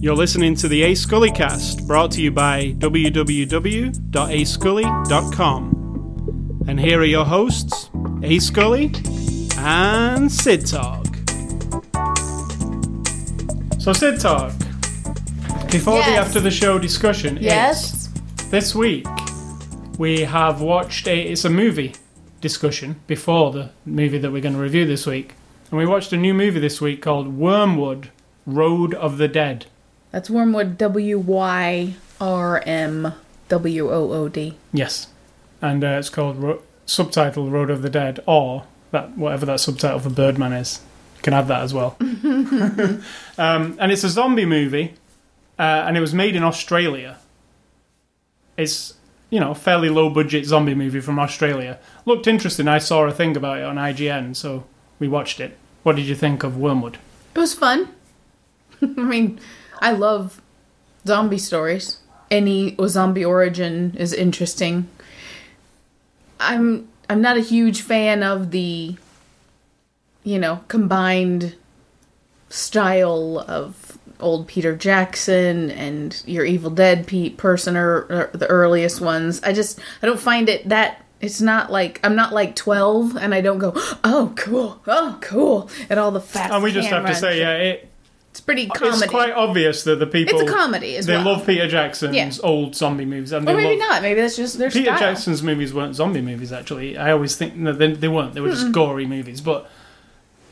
You're listening to the A Scully cast, brought to you by www.ascully.com. And here are your hosts, A Scully and Sid Talk. So, Sid Talk, before the after the show discussion, is Yes. this week we have watched a it's a movie discussion before the movie that we're going to review this week. And we watched a new movie this week called Wyrmwood Road of the Dead. That's Wyrmwood W Y R M W O O D. Yes, and uh, it's called Ro- subtitle Road of the Dead, or that whatever that subtitle for Birdman is. You can add that as well. um, and it's a zombie movie, uh, and it was made in Australia. It's you know fairly low budget zombie movie from Australia. Looked interesting. I saw a thing about it on IGN, so we watched it. What did you think of Wyrmwood? It was fun. I mean, I love zombie stories. Any zombie origin is interesting. I'm I'm not a huge fan of the you know, combined style of old Peter Jackson and your Evil Dead Pete person or, or the earliest ones. I just I don't find it that it's not like I'm not like 12 and I don't go, "Oh, cool. Oh, cool." at all the fast And we just have to say, yeah, it, it's pretty comedy. it's quite obvious that the people It's a comedy as they well. love Peter Jackson's Yeah. old zombie movies, and or maybe love not. Maybe that's just their Peter style. Jackson's movies weren't zombie movies. Actually, I always think no, they, they weren't. They were just gory movies. But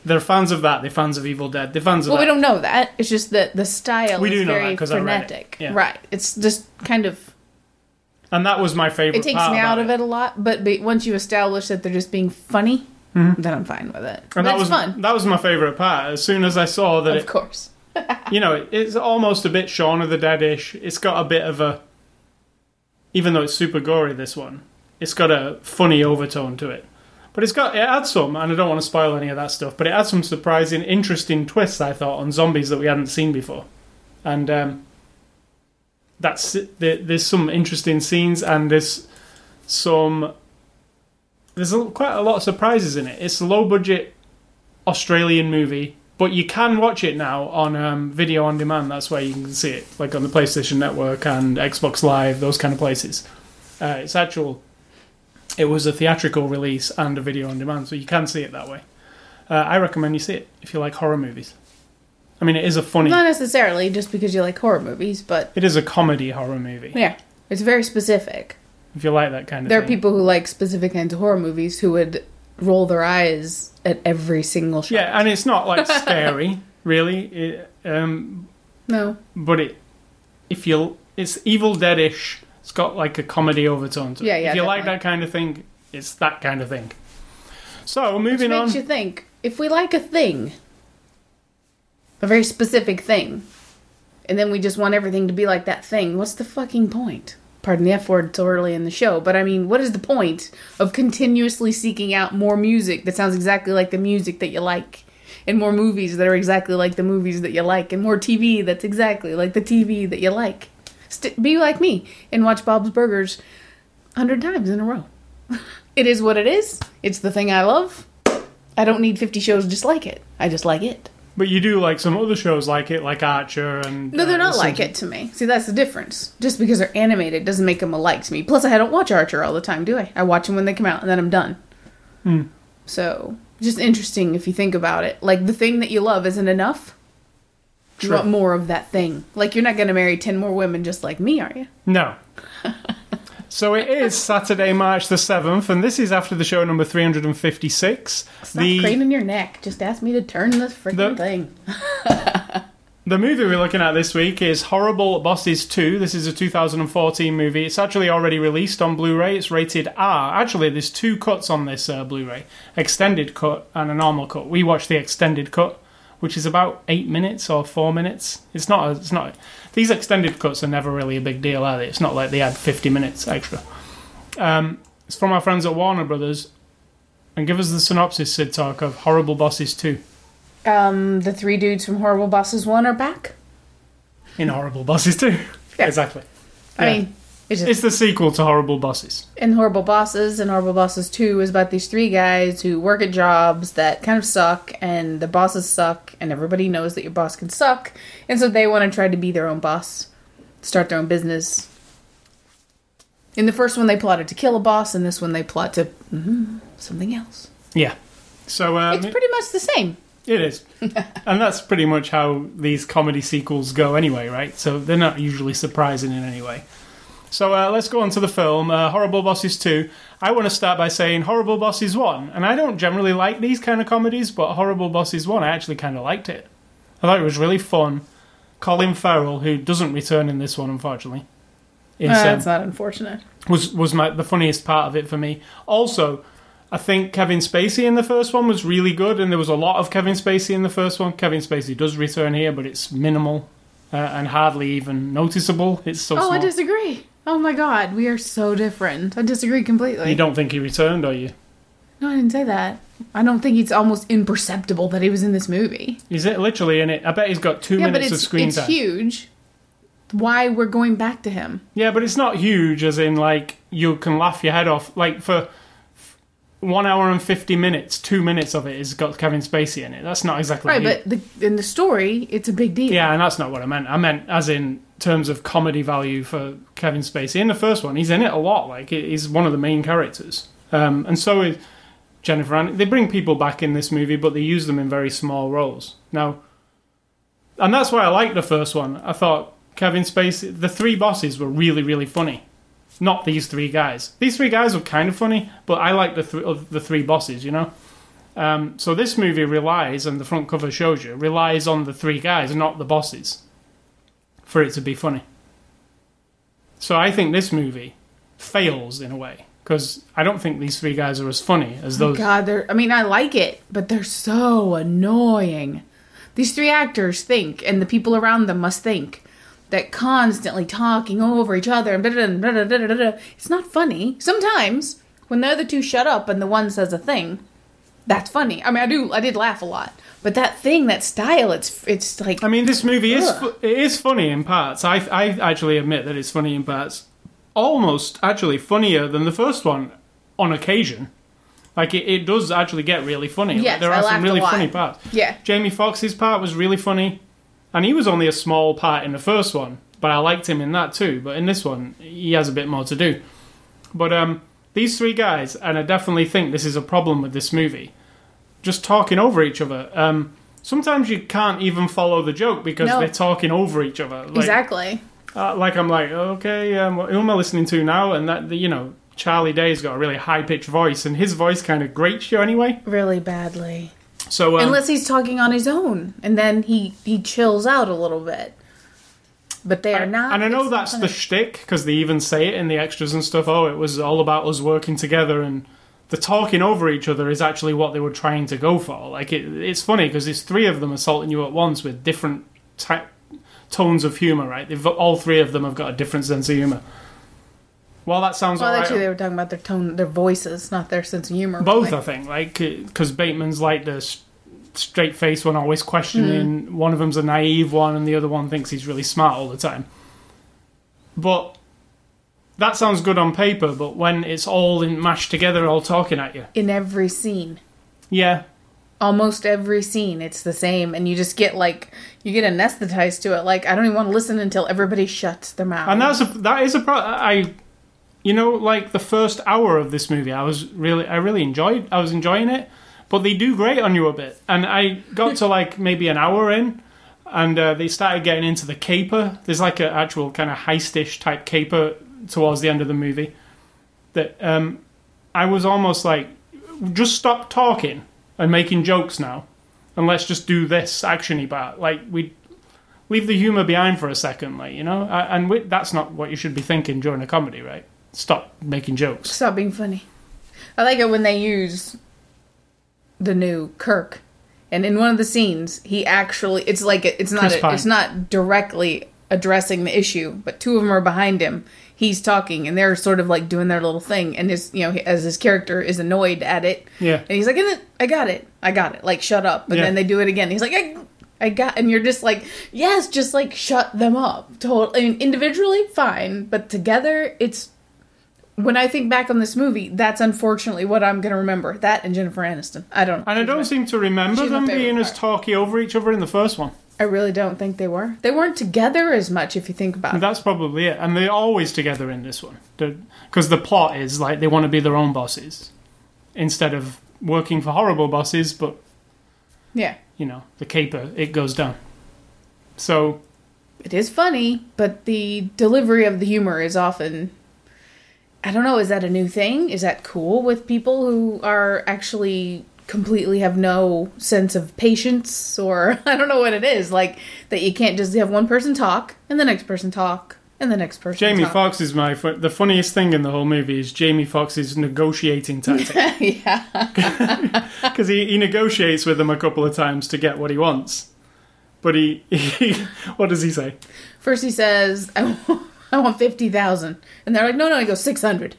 they're fans of that. They're fans of Evil Dead. They're fans of Well, that. we don't know that. It's just that the style We is do know that very 'cause I read it. frenetic. Yeah. Right. It's just kind of and that was my favorite. it takes me out of it a lot. But, but once you establish that they're just being funny, mm-hmm. then I'm fine with it. And that was fun, that was my favorite part. As soon as I saw that of it, course. you know, it's almost a bit Shaun of the Dead-ish. It's got a bit of a, even though it's super gory, this one, it's got a funny overtone to it. But it's got it adds some, and I don't want to spoil any of that stuff. But it adds some surprising, interesting twists. I thought on zombies that we hadn't seen before, and um, that's there, there's some interesting scenes, and there's some there's quite a lot of surprises in it. It's a low budget Australian movie, but you can watch it now on um, video on demand. That's where you can see it, like on the PlayStation Network and Xbox Live, those kind of places. Uh, it's actual. It was a theatrical release and a video on demand, so you can see it that way. Uh, I recommend you see it if you like horror movies. I mean, it is a funny. Not necessarily just because you like horror movies, but It is a comedy horror movie. yeah, it's very specific. If you like that kind of There are thing. people who like specific kinds of horror movies who would roll their eyes at every single shot. Yeah, and it's not like scary, really. It, um, No. but it if you it's Evil Deadish. It's got like a comedy overtone to it. Yeah, yeah, If you like definitely. that kind of thing, it's that kind of thing. So Which moving on. makes you think if we like a thing, a very specific thing, and then we just want everything to be like that thing, what's the fucking point? Pardon the F word so early in the show, but I mean, what is the point of continuously seeking out more music that sounds exactly like the music that you like? And more movies that are exactly like the movies that you like, and more TV that's exactly like the TV that you like. St- be like me and watch Bob's Burgers a hundred times in a row. It is what it is. It's the thing I love. I don't need 50 shows just like it. I just like it. But you do like some other shows like it, like Archer and. No, they're uh, not like it to me. See, that's the difference. Just because they're animated doesn't make them a like to me. Plus, I don't watch Archer all the time, do I? I watch them when they come out and then I'm done. Hmm. So, just interesting if you think about it. Like, the thing that you love isn't enough. You True. want more of that thing. Like, you're not going to marry 10 more women just like me, are you? No. so it is Saturday, March the 7th, and this is after the show number 356. Stop the, craning your neck. Just ask me to turn this freaking The- thing. the movie we're looking at this week is Horrible Bosses 2. This is a 2014 movie. It's actually already released on Blu ray. It's rated R. Actually, there's two cuts on this uh, Blu ray extended cut and a normal cut. We watched the extended cut. Which is about eight minutes or four minutes. It's not. A, it's not. These extended cuts are never really a big deal, are they? It's not like they add fifty minutes extra. Um, it's from our friends at Warner Brothers. And give us the synopsis, Sid Talk, of Horrible Bosses 2 Um, the three dudes from Horrible Bosses 1 are back. in Horrible Bosses 2. Yeah. Exactly. I Yeah. mean, It's just It's the sequel to Horrible Bosses. and Horrible Bosses and Horrible Bosses 2 is about these three guys who work at jobs that kind of suck and the bosses suck and everybody knows that your boss can suck and so they want to try to be their own boss, start their own business. In the first one they plotted to kill a boss and this one they plot to mhm, something else. Yeah. So um, It's pretty much the same. it is, and that's pretty much how these comedy sequels go anyway, right? So they're not usually surprising in any way. So uh, let's go on to the film, uh, Horrible Bosses 2. I want to start by saying Horrible Bosses 1, and I don't generally like these kind of comedies, but Horrible Bosses 1, I actually kind of liked it. I thought it was really fun. Colin Farrell, who doesn't return in this one, unfortunately, is, Uh, that's not unfortunate. was was my the funniest part of it for me. Also, I think Kevin Spacey in the first one was really good, and there was a lot of Kevin Spacey in the first one. Kevin Spacey does return here, but it's minimal uh, and hardly even noticeable. It's so Oh, small. I disagree. Oh my god, we are so different. I disagree completely. You don't think he returned, are you? No, I didn't say that. I don't think it's almost imperceptible that he was in this movie. Is it literally in it? I bet he's got two yeah, but minutes it's of screen it's time. huge. Why we're going back to him? Yeah, but it's not huge, as in like you can laugh your head off. Like for one hour and fifty minutes, two minutes of it has got Kevin Spacey in it. That's not exactly Right, huge. but the, in the story, it's a big deal. Yeah, and that's not what I meant. I meant as in terms of comedy value for Kevin Spacey. In the first one, he's in it a lot. Like he's one of the main characters, um, and so is Jennifer. Aniston. they bring people back in this movie, but they use them in very small roles. Now, and that's why I liked the first one. I thought Kevin Spacey, the three bosses were really, really funny. Not these three guys. These three guys were kind of funny, but I like the th- the three bosses. You know. Um, so this movie relies, and the front cover shows you, relies on the three guys, not the bosses, for it to be funny. So I think this movie fails in a way because I don't think these three guys are as funny as Oh those. God, they're. I mean, I like it, but they're so annoying. These three actors think, and the people around them must think, that constantly talking over each other and da da da da da da da. It's not funny. Sometimes when the other two shut up and the one says a thing, that's funny. I mean, I do. I did laugh a lot, but that thing, that style, it's it's like I mean, this movie is Ugh. fu- it is funny in parts. I I actually admit that it's funny in parts. Almost actually funnier than the first one on occasion. Like it, it does actually get really funny. Like, Yes, there I are some really funny parts. yeah. Jamie Foxx's part was really funny, and he was only a small part in the first one, but I liked him in that too. But in this one, he has a bit more to do. But um, these three guys, and I definitely think this is a problem with this movie, just talking over each other. Um, sometimes you can't even follow the joke because No. they're talking over each other. Like, exactly. uh, like I'm like, okay, um, who am I listening to now? And that you know, Charlie Day's got a really high pitched voice, and his voice kind of grates you anyway. Really badly. So um, Unless he's talking on his own, and then he he chills out a little bit. But they are not. And I know it's that's the funny. shtick because they even say it in the extras and stuff. Oh, it was all about us working together, and the talking over each other is actually what they were trying to go for. Like it, it's funny because there's three of them assaulting you at once with different ty tones of humor. Right? They've all three of them have got a different sense of humor. Well, that sounds like Well, actually, they were talking about their tone, their voices, not their sense of humor. Both, really. I think, like because Bateman's like the straight face one, always questioning. Hmm. One of them's a naive one, and the other one thinks he's really smart all the time. But that sounds good on paper, but when it's all in, mashed together, all talking at you, in every scene, yeah, almost every scene, it's the same, and you just get like you get anesthetized to it. Like I don't even want to listen until everybody shuts their mouth. and that's a that is a pro. I, you know, like the first hour of this movie, I was really, I really enjoyed. I was enjoying it, but they do great on you a bit, and I got to like maybe an hour in. and uh, they started getting into the caper. There's like an actual kind of heistish type caper towards the end of the movie. That um, I was almost like, just stop talking and making jokes now, and let's just do this actiony part. Like we leave the humor behind for a second, like you know. And we, that's not what you should be thinking during a comedy, right? Stop making jokes. Stop being funny. I like it when they use the new Kirk, and in one of the scenes, he actually it's like it's not—it's not directly addressing the issue, but two of them are behind him. He's talking, and they're sort of like doing their little thing, and his you know as his character is annoyed at it, Yeah. and he's like, "I got it, I got it, I got it." Like, shut up. But Yeah. then they do it again. He's like, I, I got, and you're just like, yes, just like shut them up. Totally. I mean, individually, fine, but together, it's. When I think back on this movie, that's unfortunately what I'm going to remember. That and Jennifer Aniston. I don't. know. And I don't seem to remember them being as talky over each other in the first one. I really don't think they were. They weren't together as much if you think about it. That's probably it. And they're always together in this one. Because the plot is like they want to be their own bosses instead of working for horrible bosses, but, Yeah. you know, the caper, it goes down. So, It is funny, but the delivery of the humor is often. I don't know, is that a new thing? Is that cool with people who are actually completely have no sense of patience? Or I don't know what it is. Like, that you can't just have one person talk, and the next person talk, and the next person Jamie talk. Foxx is my. fu- The funniest thing in the whole movie is Jamie Foxx's negotiating tactic. yeah. Because he, he negotiates with them a couple of times to get what he wants. But he, he what does he say? First he says, I want, I want 50,000. And they're like, no, no. He goes, 600.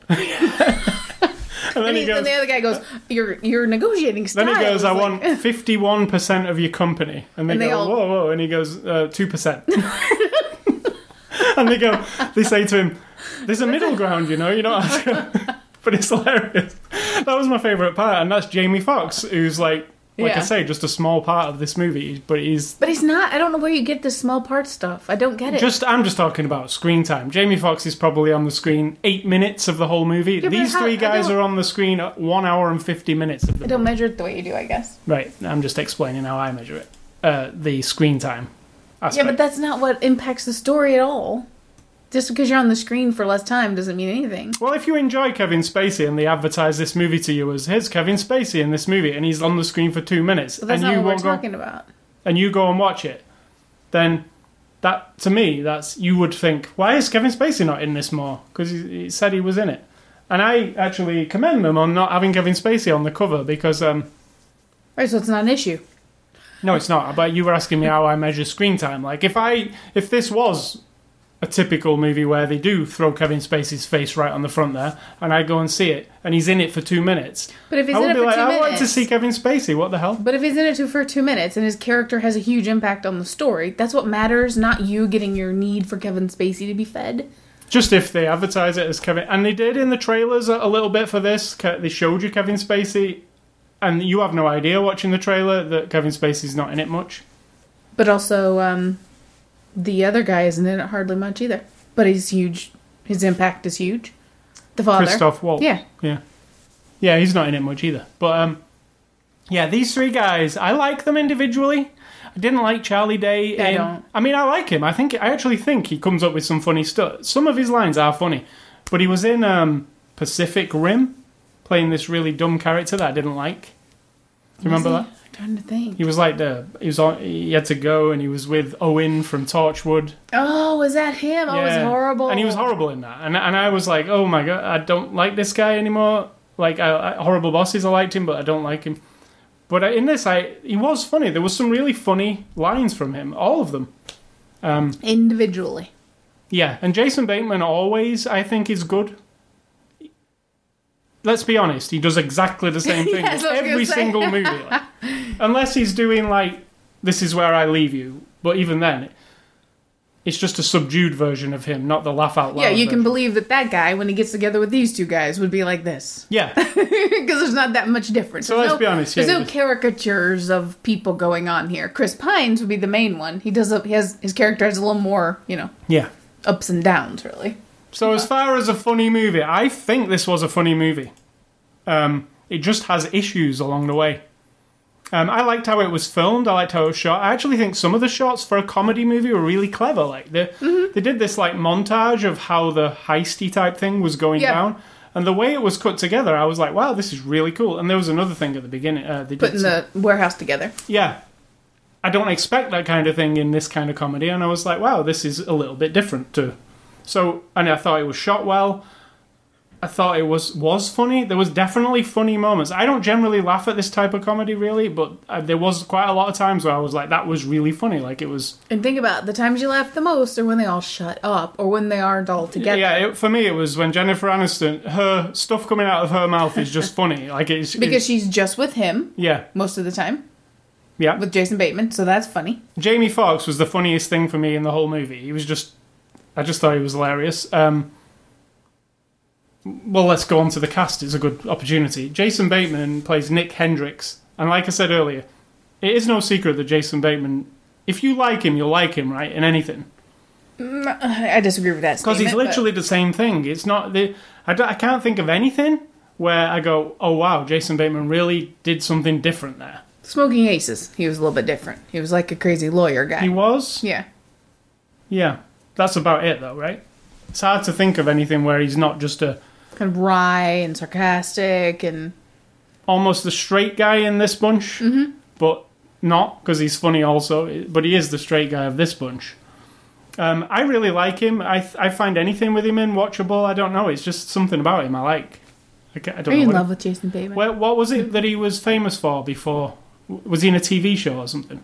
And then And, he he, goes, and the other guy goes, "You're you're negotiating style." then he goes, I like- want fifty-one percent of your company, and they And they go, all- whoa, whoa, and he goes, uh, two percent, and they go, they say to him, "There's a middle ground, you know, you know." but it's hilarious. That was my favorite part, and that's Jamie Foxx, who's like, like I say, just a small part of this movie, but he's But he's not. I don't know where you get this small part stuff. I don't get it. Just, I'm just talking about screen time. Jamie Foxx is probably on the screen eight minutes of the whole movie. but These how- three guys are on the screen one hour and fifty minutes of the I don't movie. measure it the way you do, I guess. Right, I'm just explaining how I measure it. Uh, the screen time. Yeah, but that's not what impacts the story at all. Just because you're on the screen for less time doesn't mean anything. well, if you enjoy Kevin Spacey and they advertise this movie to you as here's Kevin Spacey in this movie and he's on the screen for two minutes But that's and not you what we're won't go about. and you go and watch it, then that to me that's you would think why is Kevin Spacey not in this more because he, he said he was in it, and I actually commend them on not having Kevin Spacey on the cover because um, Right, so it's not an issue. no it's not but you were asking me how I measure screen time like if I if this was a typical movie where they do throw Kevin Spacey's face right on the front there and I go and see it and he's in it for two minutes But if he's I in it for like two I minutes, want to see Kevin Spacey what the hell but if he's in it for two minutes and his character has a huge impact on the story, that's what matters. Not you getting your need for Kevin Spacey to be fed. Just if they advertise it as Kevin, and they did in the trailers a, a little bit for this. They showed you Kevin Spacey, and you have no idea watching the trailer that Kevin Spacey's not in it much. But also, um, the other guy isn't in it hardly much either. But he's huge. His impact is huge. The father. Christoph Waltz. Yeah. yeah, yeah. He's not in it much either. But um, yeah, these three guys, I like them individually. I didn't like Charlie Day. I in- don't. I mean, I like him. I think I actually think he comes up with some funny stuff. Some of his lines are funny, but he was in um, Pacific Rim, playing this really dumb character that I didn't like. Do you remember Was that? I'm trying to think. He was like the he was on. He had to go, and he was with Owen from Torchwood. Oh, was that him? Oh, it was horrible. and he was horrible in that. And and I was like, oh my god, I don't like this guy anymore. Like I, I, horrible bosses, I liked him, but I don't like him. But in this, I he was funny. There was some really funny lines from him, all of them. Um, Individually. yeah, and Jason Bateman always, I think, is good. Let's be honest, he does exactly the same thing Yes, in I was every single movie. like. unless he's doing like, "This is where I leave you," but even then, it's just a subdued version of him, not the laugh out loud. Yeah, you can believe that that guy, when he gets together with these two guys, would be like this. Yeah, Because there's not that much difference. So There's let's no- be honest, yeah, There's no caricatures of people going on here. Chris Pines would be the main one. He does. A, he has his character has a little more, you know, yeah. ups and downs, really. So as far as a funny movie, I think this was a funny movie. Um, it just has issues along the way. Um, I liked how it was filmed. I liked how it was shot. I actually think some of the shots for a comedy movie were really clever. Like they they did this like montage of how the heisty type thing was going Yeah. down, and the way it was cut together, I was like, wow, this is really cool. And there was another thing at the beginning. Uh, they Putting some- the warehouse together. yeah. I don't expect that kind of thing in this kind of comedy, and I was like, wow, this is a little bit different too. So, and I thought it was shot well. I thought it was was funny. There was definitely funny moments. I don't generally laugh at this type of comedy, really, but uh, there was quite a lot of times where I was like, that was really funny. Like it was, And think about it, the times you laugh the most are when they all shut up or when they aren't all together. yeah. It, for me, it was when Jennifer Aniston, her stuff coming out of her mouth is just funny. Like it's Because it's- she's just with him yeah, most of the time. Yeah. with Jason Bateman, so that's funny. Jamie Foxx was the funniest thing for me in the whole movie. He was just, I just thought he was hilarious. Um, well, let's go on to the cast. It's a good opportunity. Jason Bateman plays Nick Hendricks, and like I said earlier, it is no secret that Jason Bateman, if you like him, you'll like him, right? In anything, I disagree with that because he's statement, but- literally the same thing. It's not the. I, don't- I can't think of anything where I go, oh wow, Jason Bateman really did something different there. Smoking Aces. He was a little bit different. He was like a crazy lawyer guy. He was, yeah. yeah. That's about it, though, right? It's hard to think of anything where he's not just a Kind of wry and sarcastic and almost the straight guy in this bunch, Mm-hmm. but not because he's funny also. But he is the straight guy of this bunch. Um, I really like him. I I find anything with him in watchable. I don't know. It's just something about him I like. I, I don't Are you know. in love with Jason Bateman? Where, what was it that he was famous for before? Was he in a TV show or something?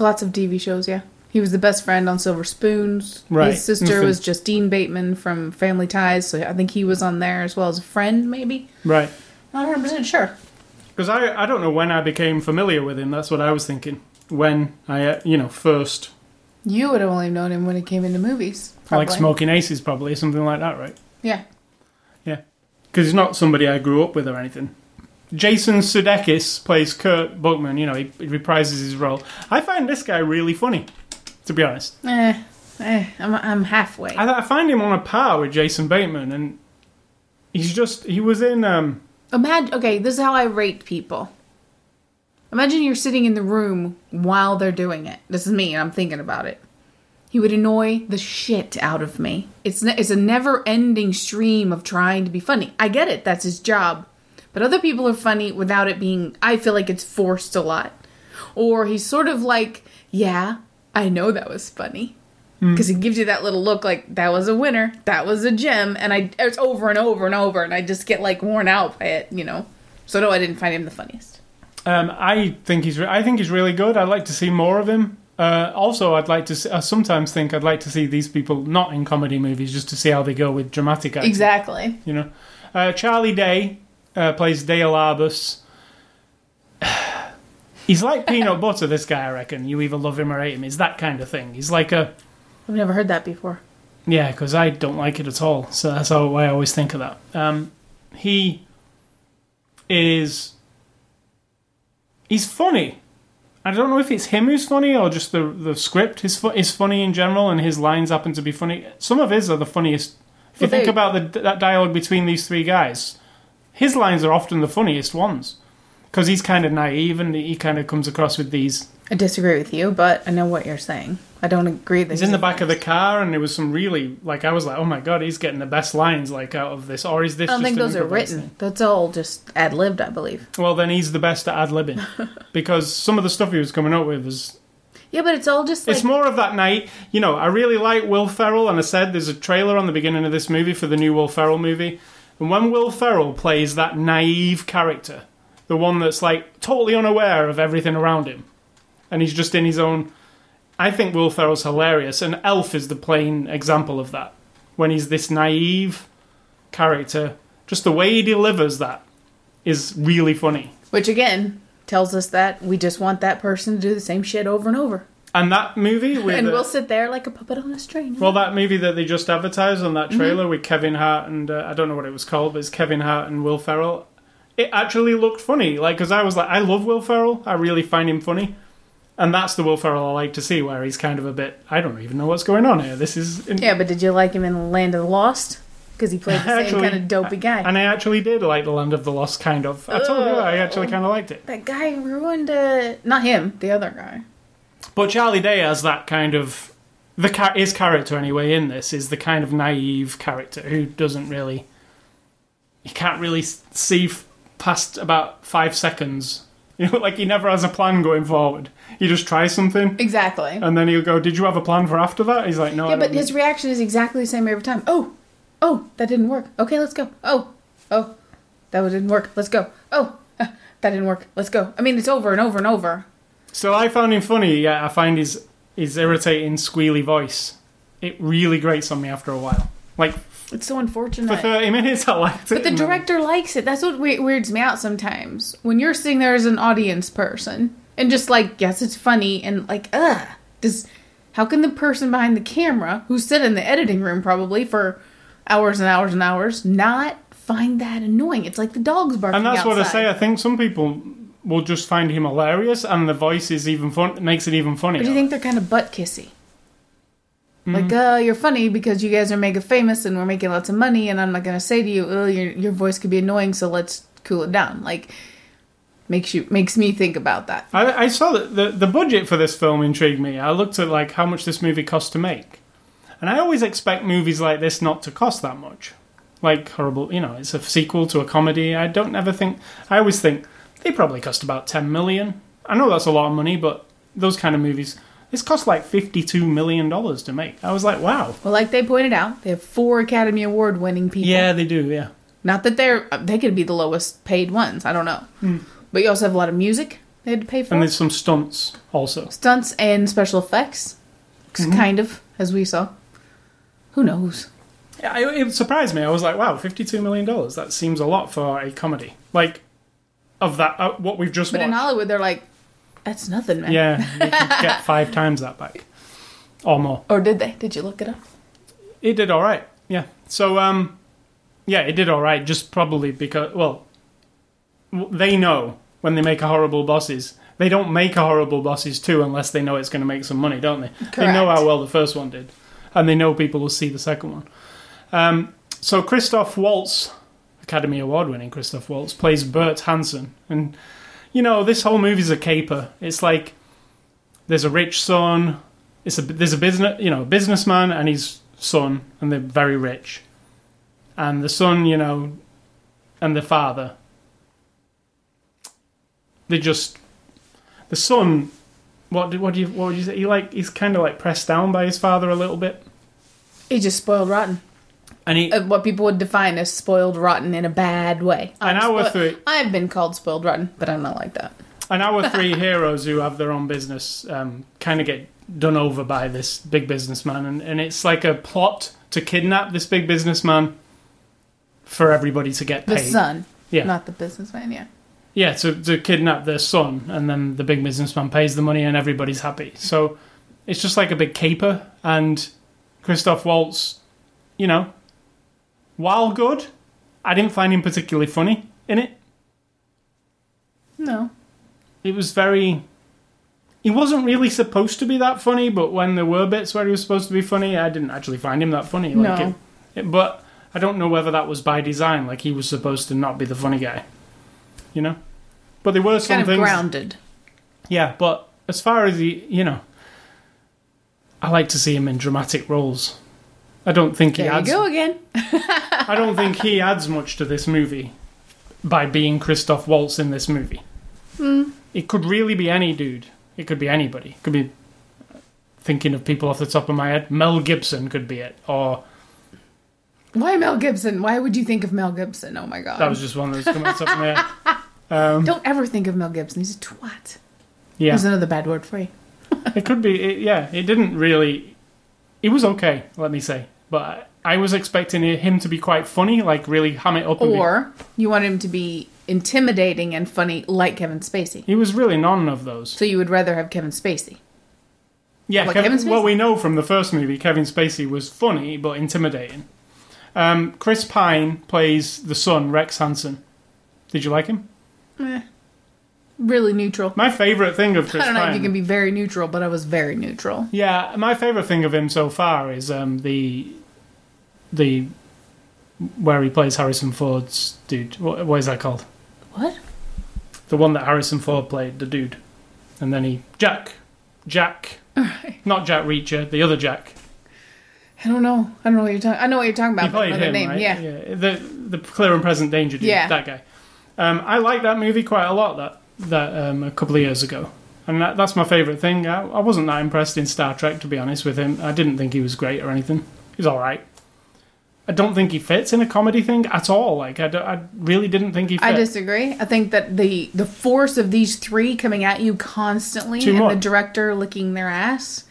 Lots of TV shows, yeah. He was the best friend on Silver Spoons. Right. His sister was Justine Bateman from Family Ties, so I think he was on there as well as a friend, maybe. Right. Not 100% sure. Because I I don't know when I became familiar with him. That's what I was thinking when I uh, you know first You would have only known him when he came into movies. like probably. Smoking Aces probably something like that, right? Yeah. Yeah. because he's not somebody I grew up with or anything. Jason Sudeikis plays Kurt Buckman. You know, he, he reprises his role. I find this guy really funny, to be honest. Eh, eh, I'm, I'm halfway. I, I find him on a par with Jason Bateman, and he's just he was in. um Imagine, okay, this is how I rate people. Imagine you're sitting in the room while they're doing it. This is me, and I'm thinking about it. He would annoy the shit out of me. It's ne- it's a never-ending stream of trying to be funny. I get it; that's his job. But other people are funny without it being. I feel like it's forced a lot. Or he's sort of like, yeah, I know that was funny. Because he gives you that little look like that was a winner, that was a gem, and I it's over and over and over, and I just get like worn out by it, you know. So no, I didn't find him the funniest. Um, I think he's. Re- I think he's really good. I'd like to see more of him. Uh, also, I'd like to. See, I sometimes think I'd like to see these people not in comedy movies, just to see how they go with dramatic acting. Exactly. You know, uh, Charlie Day uh, plays Dale Arbus. He's like peanut butter. This guy, I reckon. You either love him or hate him. It's that kind of thing. He's like a I've never heard that before. yeah, because I don't like it at all. So that's how why I always think of that. Um, he is. He's funny. I don't know if it's him who's funny or just the the script is fu- is funny in general, and his lines happen to be funny. Some of his are the funniest. If you Well, think they- about the that dialogue between these three guys, his lines are often the funniest ones because he's kind of naive and he kind of comes across with these. I disagree with you, but I know what you're saying. I don't agree that He's in the back of the car, and there was some really like I was like, oh my god, he's getting the best lines like out of this, or is this? I don't just think those are written. That's all just ad libbed, I believe. Well, then he's the best at ad libbing because some of the stuff he was coming up with was. Yeah, but it's all just like it's more of that night. You know, I really like Will Ferrell, and I said there's a trailer on the beginning of this movie for the new Will Ferrell movie, and when Will Ferrell plays that naive character, the one that's like totally unaware of everything around him, and he's just in his own. I think Will Ferrell's hilarious, and Elf is the plain example of that. When he's this naive character, just the way he delivers that is really funny. which again tells us that we just want that person to do the same shit over and over. And that movie with and uh, we'll sit there like a puppet on a string. well, that movie that they just advertised on that Mm-hmm. trailer with Kevin Hart and uh, I don't know what it was called, but it's Kevin Hart and Will Ferrell. It actually looked funny, like because I was like, I love Will Ferrell. I really find him funny, and that's the Will Ferrell I like to see, where he's kind of a bit. I don't even know what's going on here. This is yeah, but did you like him in Land of the Lost? Because he played the same Actually, kind of dopey guy. And I actually did like The Land of the Lost, kind of. I told you, I actually kind of liked it. that guy ruined uh Not him, the other guy. But Charlie Day has that kind of the char- his character anyway in this is the kind of naive character who doesn't really you can't really see f- past about five seconds. You know, like he never has a plan going forward. He just tries something Exactly. and then he'll go, "Did you have a plan for after that?" He's like, "No." I yeah, but don't." his reaction is exactly the same every time. Oh, oh, that didn't work. Okay, let's go. Oh, oh, that didn't work. Let's go. Oh, uh, that didn't work. Let's go. I mean, it's over and over and over. So I found him funny. Yeah, I find his his irritating, squealy voice. It really grates on me after a while. Like It's so unfortunate. for unfortunate. thirty minutes, I liked it. But the director likes it. That's what we- weirds me out sometimes. When you're sitting there as an audience person And just like, yes, it's funny and like, ugh. Does how can the person behind the camera, who's sitting in the editing room probably for hours and hours and hours, not find that annoying? It's like the dogs barking. And that's what I say. I think some people will just find him hilarious, and the voice is even fun. Makes it even funnier. But do you think they're kind of butt kissy? Mm-hmm. Like, uh, you're funny because you guys are mega famous and we're making lots of money, and I'm not gonna say to you, oh, your your voice could be annoying, so let's cool it down. Like, makes you makes me think about that. I, I saw that the the budget for this film intrigued me. I looked at like how much this movie cost to make, and I always expect movies like this not to cost that much. Like horrible, you know, it's a sequel to a comedy. I don't ever think. I always think they probably cost about ten million. I know that's a lot of money, but those kind of movies, this cost like fifty-two million dollars to make. I was like, wow. Well, like they pointed out, they have four Academy Award winning people. Yeah, they do. Yeah. Not that they're they could be the lowest paid ones. I don't know. But you also have a lot of music they had to pay for. And there's some stunts also. stunts and special effects, Mm-hmm. kind of as we saw. Who knows? Yeah, it, it surprised me. I was like, wow, fifty-two million dollars. That seems a lot for a comedy. Like of that, uh, what we've just But in. Hollywood, they're like, that's nothing, man. Yeah, you could get five times that back or more. Or did they? Did you look it up? It did all right. Yeah. So um, yeah, it did all right. Just probably because well, they know when they make a horrible bosses. They don't make a horrible bosses too unless they know it's going to make some money, don't they? They know how well the first one did, and they know people will see the second one. Um, so Christoph Waltz, Academy Award winning Christoph Waltz, plays Bert Hansen, and you know this whole movie's a caper. It's like there's a rich son, it's a there's a business you know businessman and his son, and they're very rich, and the son you know, and the father. They just the son. What do, what do you what would you say? He like he's kind of like pressed down by his father a little bit, He just spoiled rotten. And he Uh, what people would define as spoiled rotten in a bad way. I'm hour spo- three. I've been called spoiled rotten, but I'm not like that. And our three heroes who have their own business um, kind of get done over by this big businessman, and, and it's like a plot to kidnap this big businessman for everybody to get paid. The son, Yeah, not the businessman. Yeah. yeah, to to kidnap their son, and then the big businessman pays the money, and everybody's happy. So it's just like a big caper, and Christoph Waltz, you know, while good, I didn't find him particularly funny in it. No. it was very he wasn't really supposed to be that funny but when there were bits where he was supposed to be funny i didn't actually find him that funny like No. it, it- but i don't know whether that was by design like he was supposed to not be the funny guy you know but there were some Kind of things grounded. yeah but as far as he you know i like to see him in dramatic roles i don't think he There you adds go again. i don't think he adds much to this movie by being christoph waltz in this movie it could really be any dude. It could be anybody. It could be thinking of people off the top of my head. Mel Gibson could be it, or Why Mel Gibson? Why would you think of Mel Gibson? Oh my god. that was just one that was coming off the top of my head. Um, Don't ever think of Mel Gibson. He's a twat. yeah, There's another bad word for you. it could be. It, yeah, it didn't really. It was okay, let me say, but I was expecting him to be quite funny, like really ham it up. and be- Or you want him to be intimidating and funny like Kevin Spacey. he was really none of those. So you would rather have Kevin Spacey. Yeah, Like Kevin, Kevin Spacey? well, we know from the first movie, Kevin Spacey was funny but intimidating. Um, Chris Pine plays the son, Rex Hansen. Did you like him? Eh. Really neutral. My favorite thing of Chris I don't know Pine. if you can be very neutral, but I was very neutral. Yeah, my favorite thing of him so far is um, the the where he plays Harrison Ford's dude. What, what is that called? What? The one that Harrison Ford played, the dude, and then he Jack, Jack, not Jack Reacher, the other Jack. I don't know. I don't know what you're talking. I know what you're talking about. He played the him, name. right? Yeah. The the clear and present danger dude. Yeah. That guy. Um, I like that movie quite a lot. That that um, a couple of years ago, and that, that's my favorite thing. I, I wasn't that impressed in Star Trek, to be honest with him. I didn't think he was great or anything. He's all right. I don't think he fits in a comedy thing at all. Like I, I really didn't think he. Fit. I disagree. I think that the the force of these three coming at you constantly Too and the director licking their ass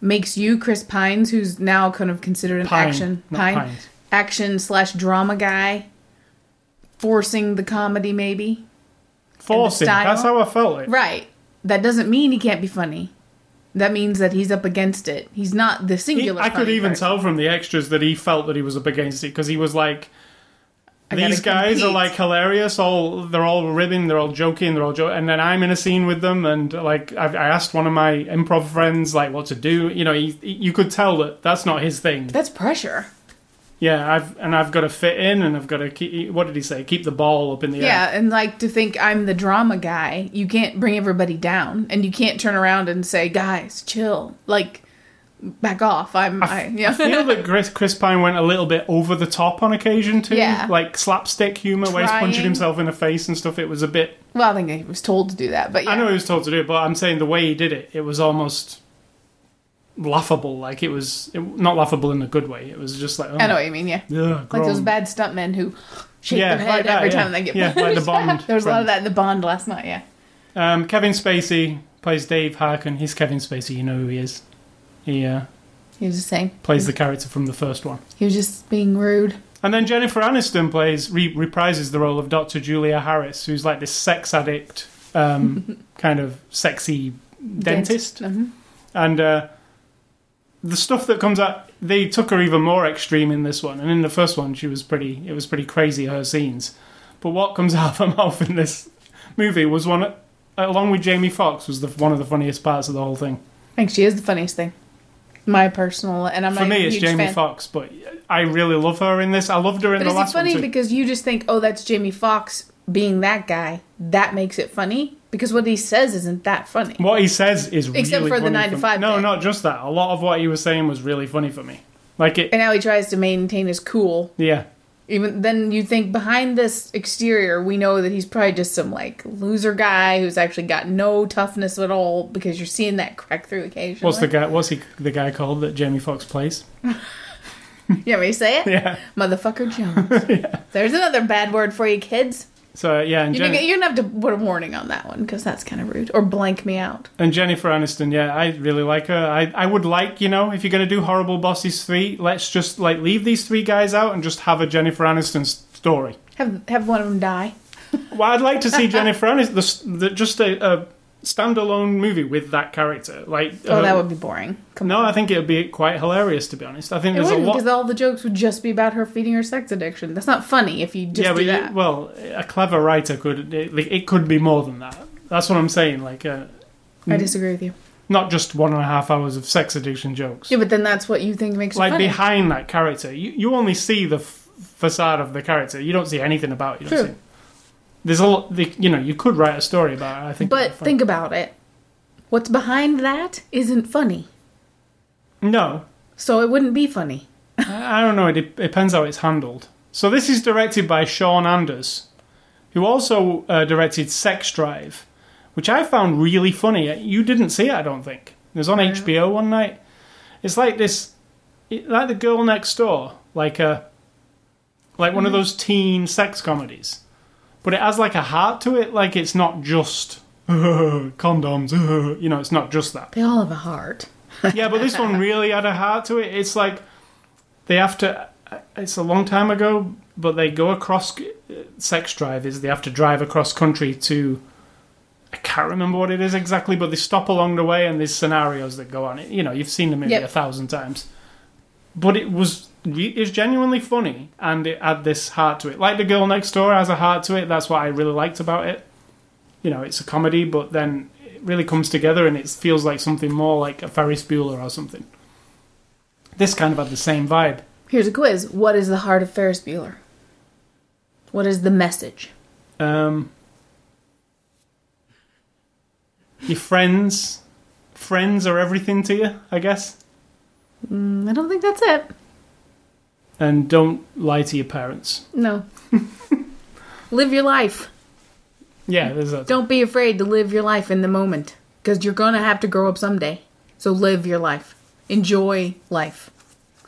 makes you Chris Pines, who's now kind of considered an Pine, action Pine Pines. action slash drama guy, forcing the comedy maybe. Forcing. That's how I felt it. Right. that doesn't mean he can't be funny. That means that he's up against it. He's not the He- singular. I could even person. tell from the extras that he felt that he was up against it because he was like, "These guys are like hilarious. All they're all ribbing, they're all joking, they're all joking." And then I'm in a scene with them, and like I, I asked one of my improv friends like what to do. You know, he, you could tell that that's not his thing. That's pressure. Yeah, I've and I've got to fit in, and I've got to keep. What did he say? Keep the ball up in the Yeah, air. Yeah, and like to think I'm the drama guy, you can't bring everybody down, and you can't turn around and say, "Guys, chill." Like, back off. I'm. I, yeah. I feel that Chris, Chris Pine went a little bit over the top on occasion too. Yeah. Like slapstick humor where he's punching himself in the face and stuff. It was a bit. well, I think he was told to do that, but yeah. I know he was told to do it, but I'm saying the way he did it, it was almost laughable. Like it was it, not laughable in a good way. It was just like oh, I know what you mean. Yeah, yeah, like those bad stuntmen who shake Yeah, their like head that, every yeah. time they get Yeah, like the Bond there was a lot of that in the Bond last night. Yeah. Um, Kevin Spacey plays Dave Harken. He's Kevin Spacey. You know who he is. He uh, He was just saying. plays the character from the first one. He was just being rude. And then Jennifer Aniston plays re- reprises the role of Dr. Julia Harris, who's like this sex addict, um, kind of sexy dentist. Mhm. And uh, the stuff that comes out, they took her even more extreme in this one. And in the first one, she was pretty. It was pretty crazy her scenes. But what comes out of her mouth in this movie was one, along with Jamie Foxx was the one of the funniest parts of the whole thing. I think she is the funniest thing. My personal, and I'm like, For me, it's Jamie fan. Foxx, but I really love her in this. I loved her in But the is it last funny one too. because you just think, oh, that's Jamie Foxx being that guy? That makes it funny because what he says isn't that funny. What he says is Except really for the funny nine to five No, not just that. A lot of what he was saying was really funny for me. Like it, And now he tries to maintain his cool. yeah. Even then, you think behind this exterior, we know that he's probably just some like loser guy who's actually got no toughness at all because you're seeing that crack through occasionally. What's the guy? What's he? The guy called that Jamie Foxx plays? You want me to say it? Yeah. Motherfucker Jones. There's another bad word for you, kids. So yeah, and, You're, Jen- gonna, you're gonna have to put a warning on that one because that's kind of rude. Or blank me out. and Jennifer Aniston. Yeah, I really like her. I I would like you know if you're gonna do Horrible Bosses three, let's just like leave these three guys out and just have a Jennifer Aniston story. Have have one of them die. Well, I'd like to see Jennifer Aniston the, the, just a, a standalone movie with that character. Like Oh, uh, that would be boring. Come No, on. I think it would be quite hilarious to be honest. I think It there's a lot. because all the jokes would just be about her feeding her sex addiction. That's not funny if you just yeah, do but you- well, a clever writer could it, like, it could be more than that. That's what I'm saying. Like, uh, I disagree with you. not just one and a half hours of sex addiction jokes. Yeah, but then that's what you think makes it like funny. behind that character, you you only see the f- facade of the character. You don't see anything about it. You don't True. There's a lot. The, you know, you could write a story about it. I think. but it'd be fun. think about it. What's behind that isn't funny. no, So it wouldn't be funny. I don't know. It dep- depends how it's handled. So this is directed by Sean Anders, who also uh, directed Sex Drive, which I found really funny. Uh, you didn't see it, I don't think. It was on HBO one night. It's like this, it, like the Girl Next Door, like a, like one of mm-hmm. those teen sex comedies, but it has like a heart to it. Like it's not just condoms. you know, it's not just that They all have a heart. yeah, but this one really had a heart to it. It's like they have to. It's a long time ago, but they go across. Uh, sex drive is they have to drive across country to. I can't remember what it is exactly, but they stop along the way and there's scenarios that go on. You know, you've seen the movie Yep. a thousand times, but it was it's genuinely funny and it had this heart to it. Like the girl next door has a heart to it. That's what I really liked about it. You know, it's a comedy, but then it really comes together and it feels like something more like a Ferris Bueller or something. This kind of had the same vibe. Here's a quiz. What is the heart of Ferris Bueller? What is the message? Um, your friends, friends are everything to you, I guess. Mm, I don't think that's it. And don't lie to your parents. No. live your life. Yeah, there's that. Don't be afraid to live your life in the moment because you're going to have to grow up someday. So live your life. Enjoy life.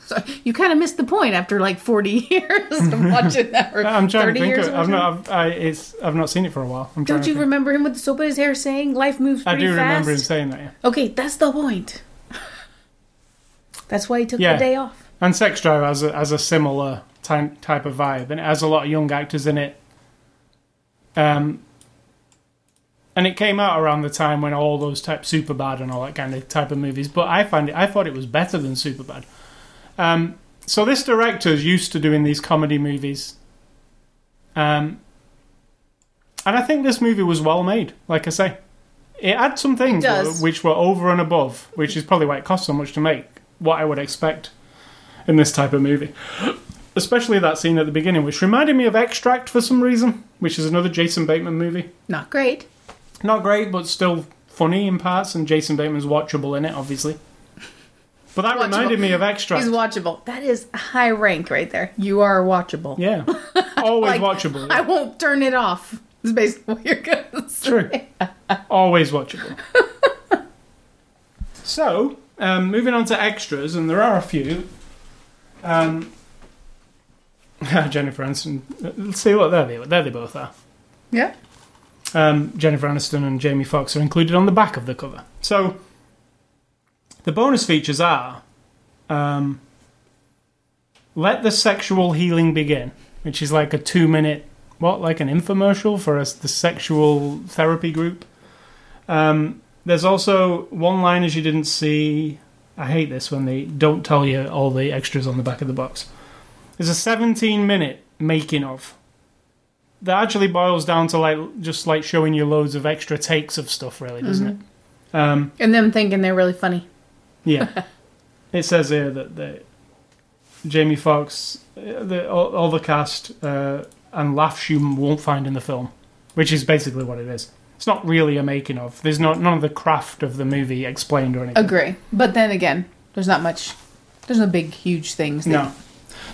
So you kind of missed the point after like 40 years of watching that. I'm trying to think. Of, or I've not. I've, I, it's. I've not seen it for a while. I'm Don't you remember him with the soap in his hair saying life moves I pretty do fast? remember him saying that. Yeah. Okay, that's the point. That's why he took Yeah. the day off. And Sex Drive has a, has a similar ty- type of vibe, and it has a lot of young actors in it. Um, and it came out around the time when all those type Superbad and all that kind of type of movies. But I find it, I thought it was better than Superbad. Um, so this director's used to doing these comedy movies, um, and I think this movie was well made. Like I say, it had some things It which were over and above, which is probably why it cost so much to make. What I would expect in this type of movie. Especially that scene at the beginning, which reminded me of Extract for some reason, which is another Jason Bateman movie. Not great. Not great, but still funny in parts, and Jason Bateman's watchable in it, obviously. But that Watchable. reminded me of Extract. He's watchable. That is high rank right there. You are watchable. yeah, always Like, watchable. I won't turn it off. It's basically what you're gonna say. True. Always watchable. so, um, moving on to extras, and there are a few. Um, Jennifer Aniston. Let's see what there they, there they both are. Yeah. Um, Jennifer Aniston and Jamie Foxx are included on the back of the cover. So, the bonus features are um, Let the Sexual Healing Begin, which is like a two minute, what, like an infomercial for us, the sexual therapy group. Um, there's also one line as you didn't see. I hate this when they don't tell you all the extras on the back of the box. There's a 17 minute making of that actually boils down to like just like showing you loads of extra takes of stuff, really, doesn't it? Um, And them thinking they're really funny. yeah, it says here that the Jamie Foxx, uh, the, all, all the cast, uh, and laughs you won't find in the film, which is basically what it is. It's not really a making of. There's not none of the craft of the movie explained or anything. Agree. But then again, there's not much. There's no big, huge things. that- No.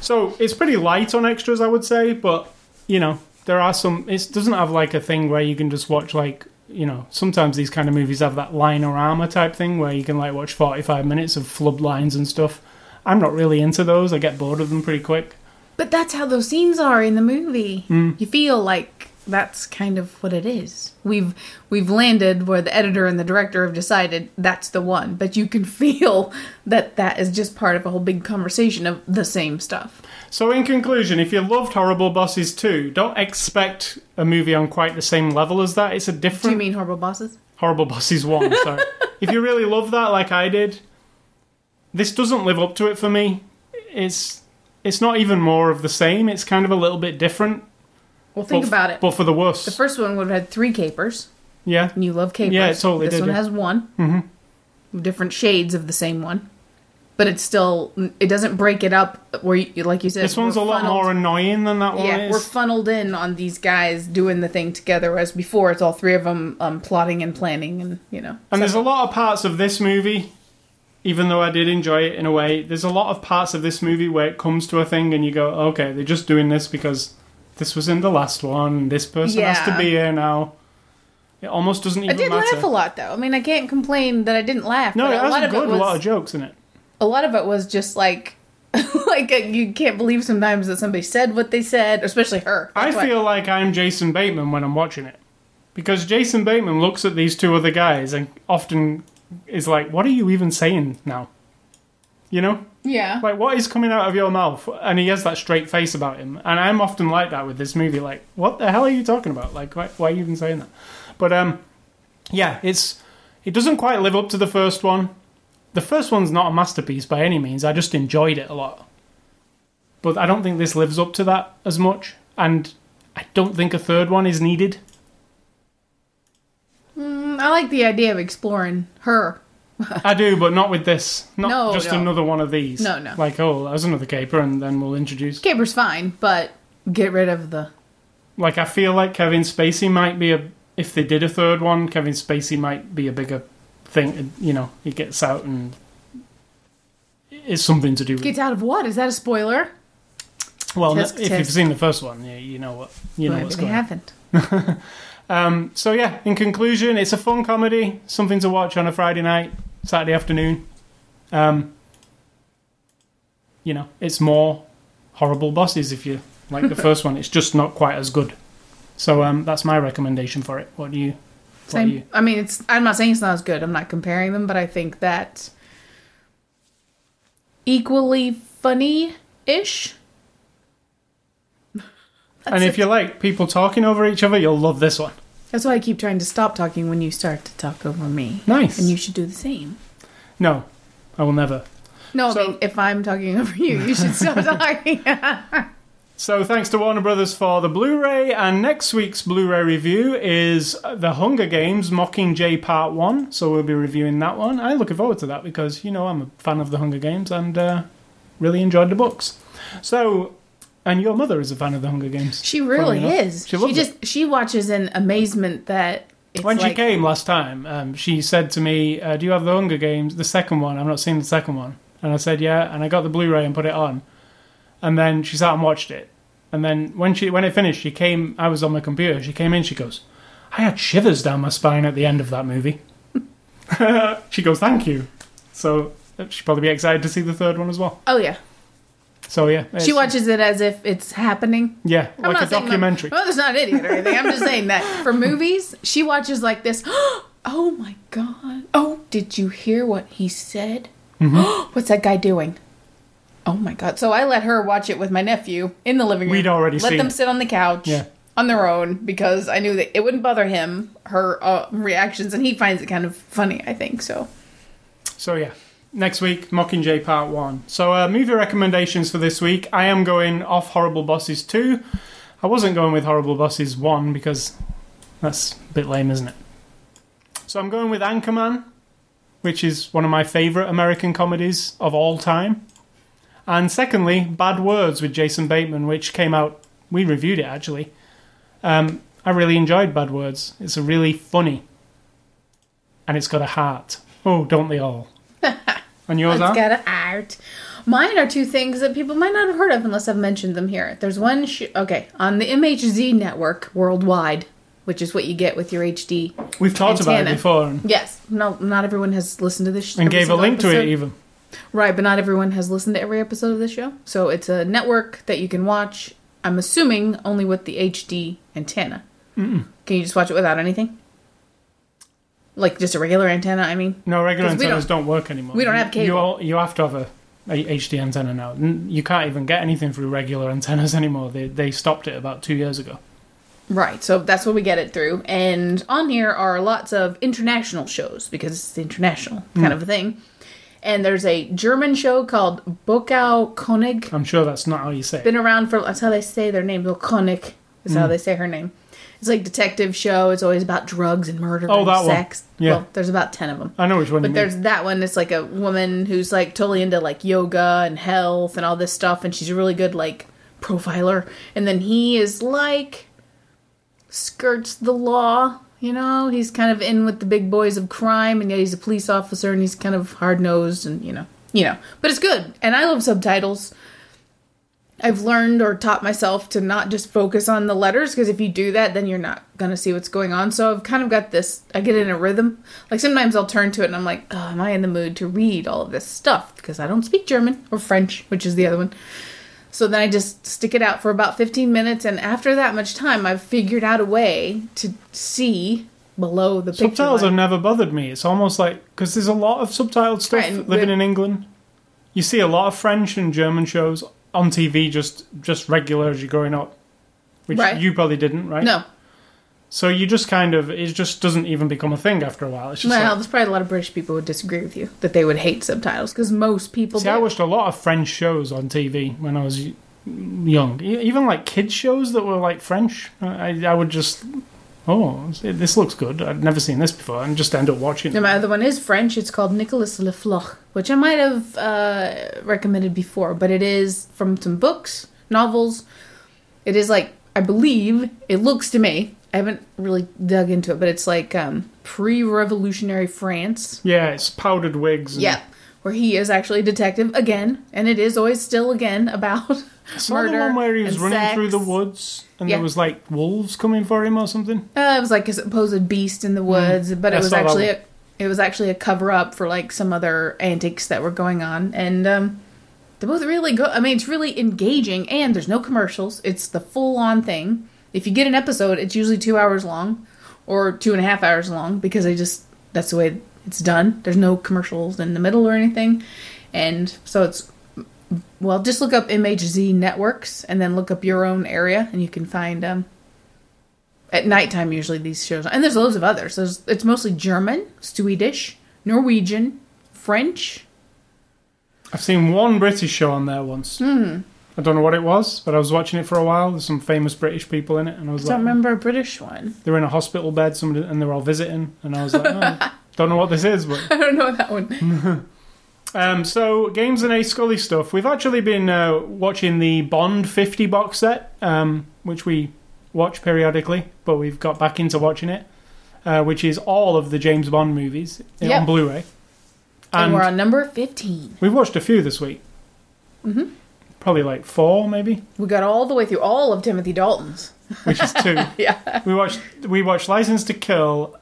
So it's pretty light on extras, I would say, but you know, there are some. It doesn't have like a thing where you can just watch like you know. Sometimes these kind of movies have that Line-O-Rama type thing where you can like watch forty-five minutes of flood lines and stuff. I'm not really into those. I get bored of them pretty quick. But that's how those scenes are in the movie. Hmm. You feel like that's kind of what it is. We've we've landed where the editor and the director have decided that's the one, but you can feel that that is just part of a whole big conversation of the same stuff. So, in conclusion, if you loved Horrible Bosses 2, don't expect a movie on quite the same level as that. It's a different Do you mean horrible bosses? Horrible Bosses 1. Sorry. if you really love that, like I did, this doesn't live up to it for me. It's it's not even more of the same. It's kind of a little bit different. Well, think but, about it. But for the worse. The first one would have had three capers, yeah. and you love capers. Yeah, it totally This did, one yeah. has one. Mm-hmm. Different shades of the same one, but it's still it doesn't break it up where you like you said. This one's a lot funneled- more annoying than that one Yeah, we're funneled in on these guys doing the thing together, whereas before it's all three of them um, plotting and planning, and you know. And there's a lot of parts of this movie, even though I did enjoy it in a way, there's a lot of parts of this movie where it comes to a thing and you go, okay, they're just doing this because this was in the last one, this person has to be here now. It almost doesn't even matter. I even did matter. laugh a lot though. I mean, I can't complain that I didn't laugh. No, but it a has lot a of good it was lot of jokes in it. a lot of it was just like like uh, you can't believe sometimes that somebody said what they said, especially her. I That's why- feel like I'm Jason Bateman when I'm watching it. Because Jason Bateman looks at these two other guys and often is like, what are you even saying now? You know? yeah. Like, what is coming out of your mouth? And he has that straight face about him. And I'm often like that with this movie. Like, what the hell are you talking about? Like, why, why are you even saying that? But, um, yeah, it's it doesn't quite live up to the first one. The first one's not a masterpiece by any means. I just enjoyed it a lot. But I don't think this lives up to that as much. And I don't think a third one is needed. Mm, I like the idea of exploring her. I do, but not with this. Not No, just no. another one of these. No, no. Like, oh, there's another caper, and then we'll introduce. Caper's fine, but get rid of the. Like I feel like Kevin Spacey might be a if they did a third one, Kevin Spacey might be a bigger thing. You know, he gets out and it's something to do with. Gets out of what? Is that a spoiler? well, tisk, if you've seen the first one, yeah, you know what you know what's going. haven't. Um, so yeah, in conclusion, it's a fun comedy, something to watch on a Friday night, Saturday afternoon. Um, you know, it's more horrible bosses if you like the first one. It's just not quite as good. So um, that's my recommendation for it. What do you? What do you? Same. I mean, it's. I'm not saying it's not as good. I'm not comparing them, but I think that equally funny-ish. and if you like people talking over each other, you'll love this one. That's why I keep trying to stop talking when you start to talk over me. Nice. And you should do the same. No, I will never. No, So- I mean, if I'm talking over you, you should stop talking. So thanks to Warner Brothers for the Blu-ray, and next week's Blu-ray review is The Hunger Games Mockingjay Part One. So we'll be reviewing that one. I'm looking forward to that because you know I'm a fan of The Hunger Games and uh, really enjoyed the books. So, and your mother is a fan of The Hunger Games. she really is. She She, just she watches in amazement that it's when she came last time, um, she said to me, uh, "Do you have The Hunger Games, the second one? I've not seen the second one." And I said, "Yeah." And I got the Blu-ray and put it on. And then she sat and watched it. And then when she when it finished, she came. I was on my computer. She came in. She goes, "I had shivers down my spine at the end of that movie." she goes, "Thank you." So uh, she'll probably be excited to see the third one as well. Oh yeah, So yeah, she watches it as if it's happening. Yeah, I'm like a not saying my- documentary. My mother's not an idiot or anything. I'm just saying that for movies, she watches like this. Oh my god! Oh, did you hear what he said? Mm-hmm. What's that guy doing? Oh my god! So I let her watch it with my nephew in the living room. We'd already let them it. sit on the couch. Yeah. On their own because I knew that it wouldn't bother him, her uh, reactions, and he finds it kind of funny, I think. So, So yeah, next week Mockingjay Part One. So uh, movie recommendations for this week. I am going off Horrible Bosses Two. I wasn't going with Horrible Bosses One because that's a bit lame, isn't it? So I'm going with Anchorman, which is one of my favourite American comedies of all time. And secondly, Bad Words with Jason Bateman, which came out. We reviewed it actually. Um, I really enjoyed Bad Words. It's really funny, and it's got a heart. Oh, don't they all? and yours it's are? got an art. Mine are two things that people might not have heard of unless I've mentioned them here. There's one, sh- okay, on the MHZ network worldwide, which is what you get with your HD. We've talked about it Antenna. before Yes, no, not everyone has listened to this. sh- and gave a link to it even. Right, but not everyone has listened to every episode of this show. So it's a network that you can watch. I'm assuming only with the HD antenna. Mm-mm. Can you just watch it without anything? Like just a regular antenna? I mean, No, regular 'Cause we antennas don't, work anymore. we don't have You- You, all, you have to have a, a HD antenna now. N- You can't even get anything through regular antennas anymore. They they stopped it about two years ago. Right, so that's what we get it through. And on here are lots of international shows because it's international kind of a thing. And there's a German show called Bukow Konig. I'm sure that's not how you say it. Been around for that's how they say their name. Konig is Hmm. how they say her name. It's like detective show. It's always about drugs and murder Oh, and that one. sex. Yeah. Well, there's about ten of them. I know which one But you mean. there's that one. It's like a woman who's like totally into like yoga and health and all this stuff, and she's a really good like profiler. And then he is like skirts the law. You know, he's kind of in with the big boys of crime, and yet he's a police officer, and he's kind of hard nosed, and you know, you know. But it's good, and I love subtitles. I've learned or taught myself to not just focus on the letters because if you do that, then you're not gonna see what's going on. So I've kind of got this. I get in a rhythm. Like sometimes I'll turn to it and I'm like, oh, am I in the mood to read all of this stuff because I don't speak German or French, which is the other one. So then I just stick it out for about 15 minutes, and after that much time, I've figured out a way to see below the picture. Subtitles have never bothered me. It's almost like because there's a lot of subtitled stuff Right, living in England. You see a lot of French and German shows on TV, just just regular as you're growing up, which Right. you probably didn't, right? No, So you just kind of it just doesn't even become a thing after a while. It's just well, like, there's probably a lot of British people who would disagree with you that they would hate subtitles because most people. See, do. I watched a lot of French shows on TV when I was young. Even like kids shows that were like French. I, I would just, oh, this looks good. I'd never seen this before, and just end up watching. It. my other one is French. It's called Nicolas Le Floch, which I might have uh, recommended before, but it is from some books, novels. It is like I believe it looks to me. I haven't really dug into it, but it's like um, pre-revolutionary France. Yeah, it's powdered wigs. And Yeah, where he is actually a detective again, and it is always still again about I murder the one where he was running sex. through the woods, and Yeah. there was like wolves coming for him or something. Uh, it was like a supposed beast in the woods, but I it was actually a, it was actually a cover up for like some other antics that were going on, and um, they're both really good. I mean, it's really engaging, and there's no commercials. It's the full on thing. If you get an episode, it's usually two hours long, or two and a half hours long, because they just that's the way it's done. There's no commercials in the middle or anything, and so it's well, just look up MHZ networks and then look up your own area, and you can find um, At nighttime, usually these shows, and there's loads of others. There's, it's mostly German, Swedish, Norwegian, French. I've seen one British show on there once. Hmm. I don't know what it was, but I was watching it for a while. There's some famous British people in it, and I was I don't like, remember a British one. they were in a hospital bed, somebody, and they were all visiting, and I was like, oh, don't know what this is, but I don't know that one. Um, so, Games and A Scully stuff. We've actually been uh, watching the Bond 50 box set, um, which we watch periodically, but we've got back into watching it, uh, which is all of the James Bond movies Yep. on Blu ray. And, And we're on number 15. we've watched a few this week. Mhm. Probably like four, maybe, We got all the way through all of Timothy Dalton's. which is two. Yeah. we watched we watched License to Kill,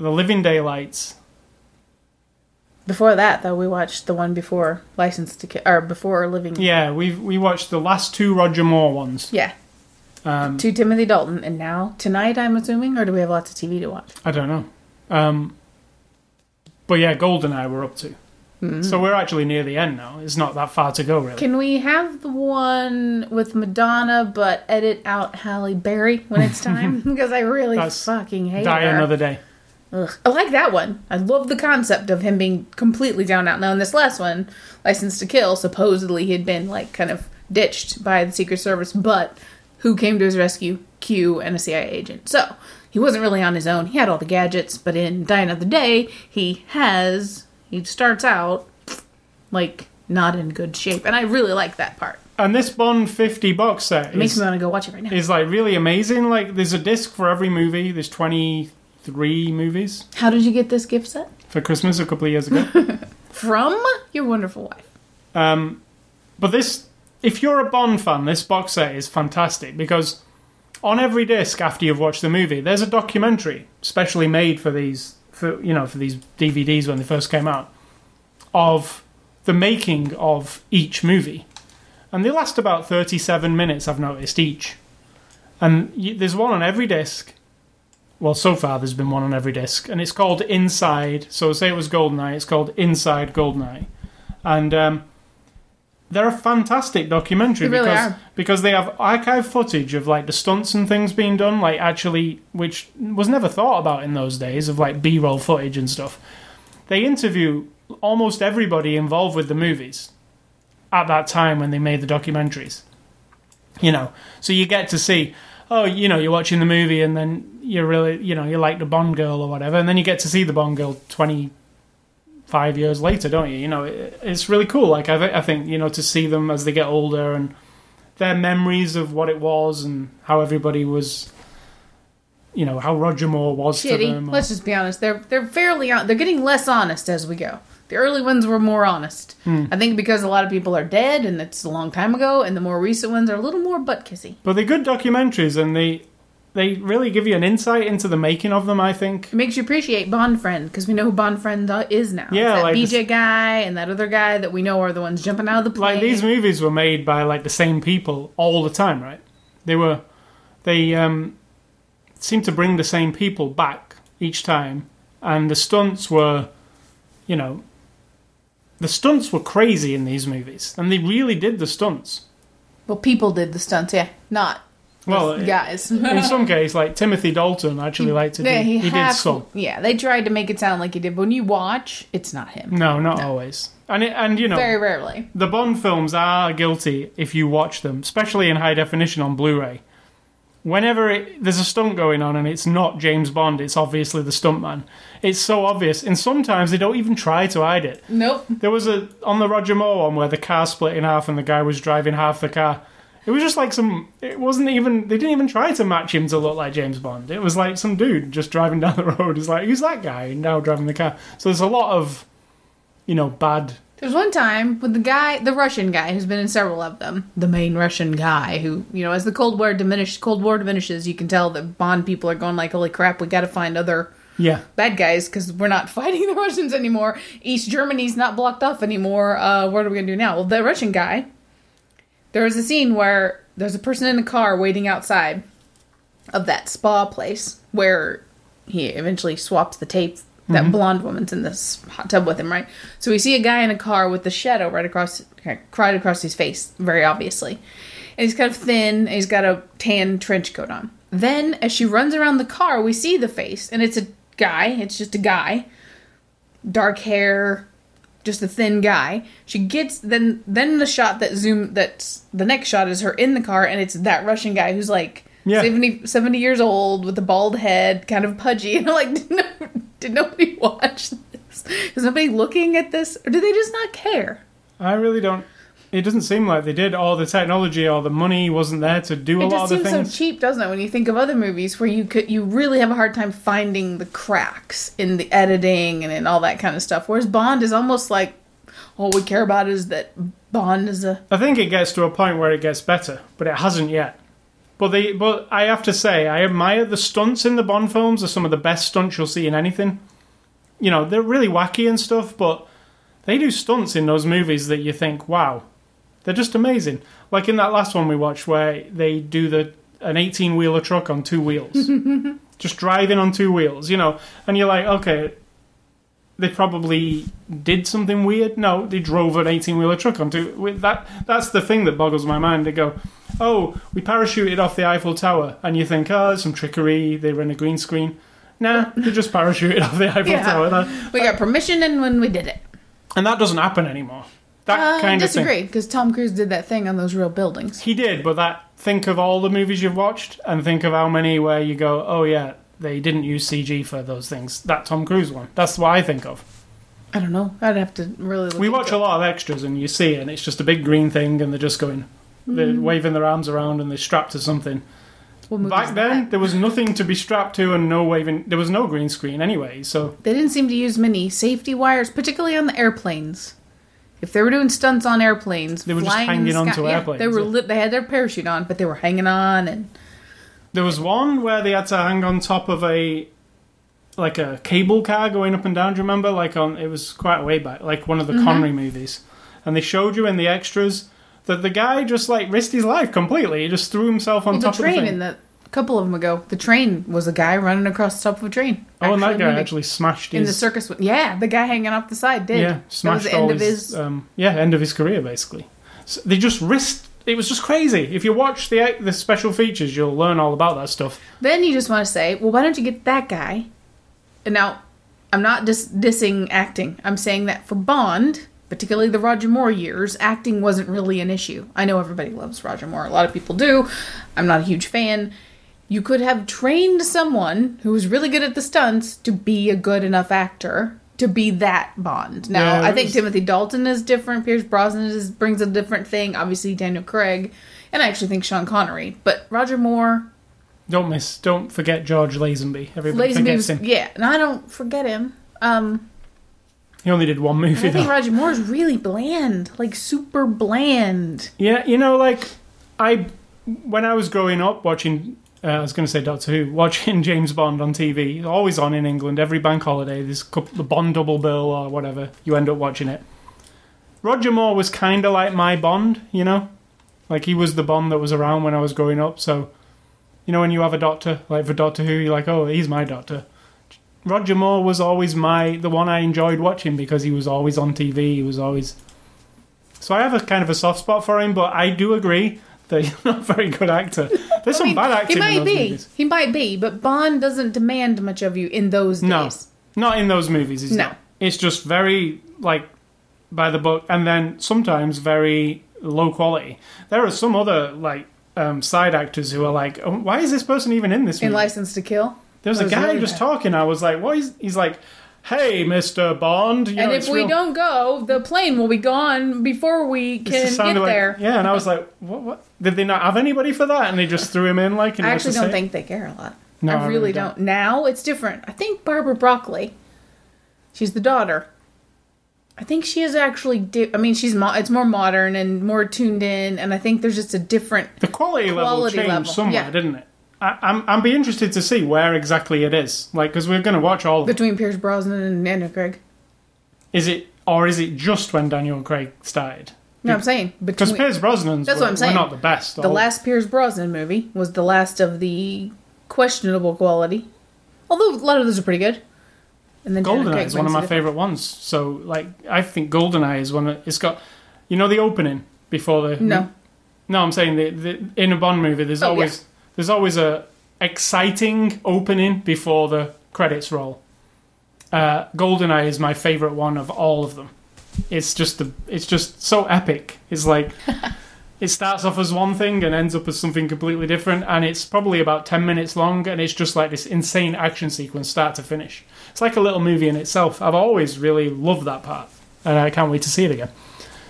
The Living Daylights. Before that, though, we watched the one before License to Kill, or before Living. Yeah, we we watched the last two Roger Moore ones. Yeah. Um, To Timothy Dalton, and now tonight, I'm assuming, or do we have lots of TV to watch? I don't know. Um, but yeah, Goldeneye we're up to. So we're actually near the end now. It's not that far to go, really. Can we have the one with Madonna, but edit out Halle Berry when it's time? because I really That's fucking hate Die her. another day. Ugh. I like that one. I love the concept of him being completely down out. Now in this last one, License to Kill, supposedly he had been like kind of ditched by the Secret Service, but who came to his rescue? Q and a CIA agent. So he wasn't really on his own. He had all the gadgets, but in Die Another Day, he has he starts out like not in good shape, and I really like that part. And this Bond 50 box set It makes me want to go watch it right now. is like really amazing. Like there's a disc for every movie. There's 23 movies How did you get this gift set? for Christmas a couple of years ago. From your wonderful wife. um, but this, if you're a Bond fan, this box set is fantastic because on every disc after you've watched the movie, there's a documentary specially made for these, for you know, for these DVDs when they first came out, of the making of each movie, and they last about 37 minutes. I've noticed each, and there's one on every disc. Well, so far there's been one on every disc, and it's called Inside. So say it was Goldeneye, it's called Inside Goldeneye, and um, they're a fantastic documentary really because are. because they have archive footage of like the stunts and things being done, like actually, which was never thought about in those days of like B-roll footage and stuff. They interview almost everybody involved with the movies at that time when they made the documentaries. You know, so you get to see, oh, you know, you're watching the movie and then you're really, you know, you like the Bond girl or whatever, and then you get to see the Bond girl 25 years later, don't you? You know, it, it's really cool. Like, I, th- I think, you know, to see them as they get older and their memories of what it was and how everybody was, you know, how Roger Moore was to shitty. them. or- Let's just be honest. They're they're fairly on. They're getting less honest as we go. The early ones were more honest. Hmm. I think because a lot of people are dead and it's a long time ago, and the more recent ones are a little more butt kissy. But they're good documentaries, and they they really give you an insight into the making of them. I think. It makes you appreciate Bond Friend because we know who Bond Friend uh, is now. It's Yeah, that like BJ this- guy and that other guy that we know are the ones jumping out of the plane. Like these movies were made by like the same people all the time, right? They were they um seemed to bring the same people back each time, and the stunts were, you know, the stunts were crazy in these movies, and they really did the stunts. Well, people did the stunts, yeah, not Well, guys. in some case, like Timothy Dalton actually liked to do. Yeah, He, he, did half- some. Yeah, they tried to make it sound like he did, but when you watch, it's not him. No, not always. And it, and you know, Very rarely. the Bond films are guilty if you watch them, especially in high definition on Blu-ray. Whenever it, there's a stunt going on and it's not James Bond, it's obviously the stuntman. It's so obvious, and sometimes they don't even try to hide it. Nope. There was a on the Roger Moore one where the car split in half and the guy was driving half the car. It was just like some. It wasn't even. They didn't even try to match him to look like James Bond. It was like some dude just driving down the road. It's like who's that guy? And now driving the car. So there's a lot of, you know, bad There's one time with the guy, the Russian guy, who's been in several of them. The main Russian guy, who you know, as the Cold War diminishes, Cold War diminishes, you can tell that Bond people are going like, "Holy crap, we got to find other Yeah. bad guys because we're not fighting the Russians anymore. East Germany's not blocked off anymore. Uh, what are we gonna do now?" Well, the Russian guy. There was a scene where there's a person in a car waiting outside of that spa place where he eventually swaps the tape. That mm-hmm. blonde woman's in this hot tub with him, right? So we see a guy in a car with the shadow right across, right across his face, very obviously, and he's kind of thin. And he's got a tan trench coat on. Then, as she runs around the car, we see the face, and it's a guy. It's just a guy, dark hair, just a thin guy. She gets then then the shot that zoom that's the next shot is her in the car, and it's that Russian guy who's like Yeah. 70, 70 years old with a bald head, kind of pudgy. And I'm like, did, no, did nobody watch this? Is nobody looking at this, or do they just not care? I really don't. It doesn't seem like they did. All the technology all the money wasn't there to do a It lot just of the seems so cheap, doesn't it? When you think of other movies where you could, you really have a hard time finding the cracks in the editing and in all that kind of stuff. Whereas Bond is almost like, all we care about is that Bond is a. I think it gets to a point where it gets better, but it hasn't yet. But they, but I have to say, I admire the stunts in the Bond films. Are some of the best stunts you'll see in anything. You know, they're really wacky and stuff, but they do stunts in those movies that you think, wow, they're just amazing. Like in that last one we watched, where they do the an eighteen wheeler truck on two wheels, just driving on two wheels. You know, and you're like, okay, they probably did something weird. No, they drove an eighteen wheeler truck onto with that. That's the thing that boggles my mind. They go, "Oh, we parachuted off the Eiffel Tower," and you think, "Oh, some trickery. They were in a green screen." Nah, they just parachuted off the Eiffel Yeah. Tower, That- We got permission, and when we did it, and that doesn't happen anymore. That uh, kind of disagree because Tom Cruise did that thing on those real buildings. He did, but that think of all the movies you've watched and think of how many where you go, "Oh yeah, they didn't use CG for those things." That Tom Cruise one. That's what I think of. I don't know. I'd have to really. Look We watch it. a lot of extras and you see it and it's just a big green thing and they're just going they're Mm. waving their arms around and they're strapped to something. Back then that? there was nothing to be strapped to and no waving there was no green screen anyway, so they didn't seem to use many safety wires, particularly on the airplanes. If they were doing stunts on airplanes, They were just in hanging the onto yeah, airplanes, They were yeah. lit, they had their parachute on, but they were hanging on, and there was one where they had to hang on top of a like a cable car going up and down, do you remember? Like on it was quite a way back, like one of Mm-hmm. the Connery movies. And they showed you in the extras that the guy just like risked his life completely. He just threw himself on well, the top of the train thing. in the a couple of them ago. The train was a guy running across the top of a train. oh, and that guy actually smashed in his the circus. Yeah, the guy hanging off the side did. Yeah, that was smashed the end all of his. um, yeah end of his career basically. So they just risked. It was just crazy. If you watch the the special features, you'll learn all about that stuff. Then you just want to say, well, why don't you get that guy? And now, I'm not dis- dissing acting. I'm saying that for Bond, particularly the Roger Moore years, acting wasn't really an issue. I know everybody loves Roger Moore. A lot of people do. I'm not a huge fan. You could have trained someone who was really good at the stunts to be a good enough actor to be that Bond. Now, Yeah, I think was- Timothy Dalton is different. Pierce Brosnan is, brings a different thing. Obviously, Daniel Craig. And I actually think Sean Connery. But Roger Moore, Don't miss. Don't forget George Lazenby. Everybody Lazenby forgets was, him. yeah, and I don't forget him. Um, He only did one movie. I think though. Roger Moore is really bland, like super bland. Yeah, you know, like I when I was growing up watching. Uh, I was going to say Doctor Who. Watching James Bond on TV, always on in England. Every bank holiday, there's couple, the Bond double bill or whatever. You end up watching it. Roger Moore was kind of like my Bond, you know, like he was the Bond that was around when I was growing up. So, you know, when you have a Doctor, like for Doctor Who, you're like, oh, he's my Doctor. Roger Moore was always my the one I enjoyed watching because he was always on TV. He was always so I have a kind of a soft spot for him, but I do agree that he's not a very good actor. There's some mean, bad acting he in might those be, movies. he might be, but Bond doesn't demand much of you in those No, days. not in those movies. He's No. not. It's just very like by the book, and then sometimes very low quality. There are some other like um, side actors who are like, oh, why is this person even in this In movie? License to Kill. there was a guy just talking. I was like, what? Is, he's like, hey, Mister Bond. You and know, if we real- don't go, the plane will be gone before we can get like- there. Yeah, and I was like, what? What? Did they not have anybody for that? And they just threw him in like. And I actually don't think they care a lot. No, I really don't. Now it's different. I think Barbara Broccoli, she's the daughter. I think she is actually. Di- I mean, she's mo- it's more modern and more tuned in, and I think there's just a different. The quality, level changed level, somewhere, yeah. didn't it? I, I'm I'm be interested to see where exactly it is, like because we're going to watch all. between Pierce Brosnan and Daniel Craig. Is it or is it just when Daniel Craig started? No, I'm saying Because Pierce Brosnan's That's were, what I'm saying. were not the best. the all- last Pierce Brosnan movie was the last of the questionable quality, although a lot of those are pretty good. And then Goldeneye is one of my favorite ones. So like I think Goldeneye is one. Of, it's got you know the opening before the No, No, I'm saying the, the in a Bond movie, there's Oh, always there's always a exciting opening before the credits roll. Uh, GoldenEye is my favorite one of all of them. It's just the, it's just so epic. It's like it starts off as one thing and ends up as something completely different, and it's probably about ten minutes long, and it's just like this insane action sequence, start to finish. It's like a little movie in itself. I've always really loved that part, and I can't wait to see it again.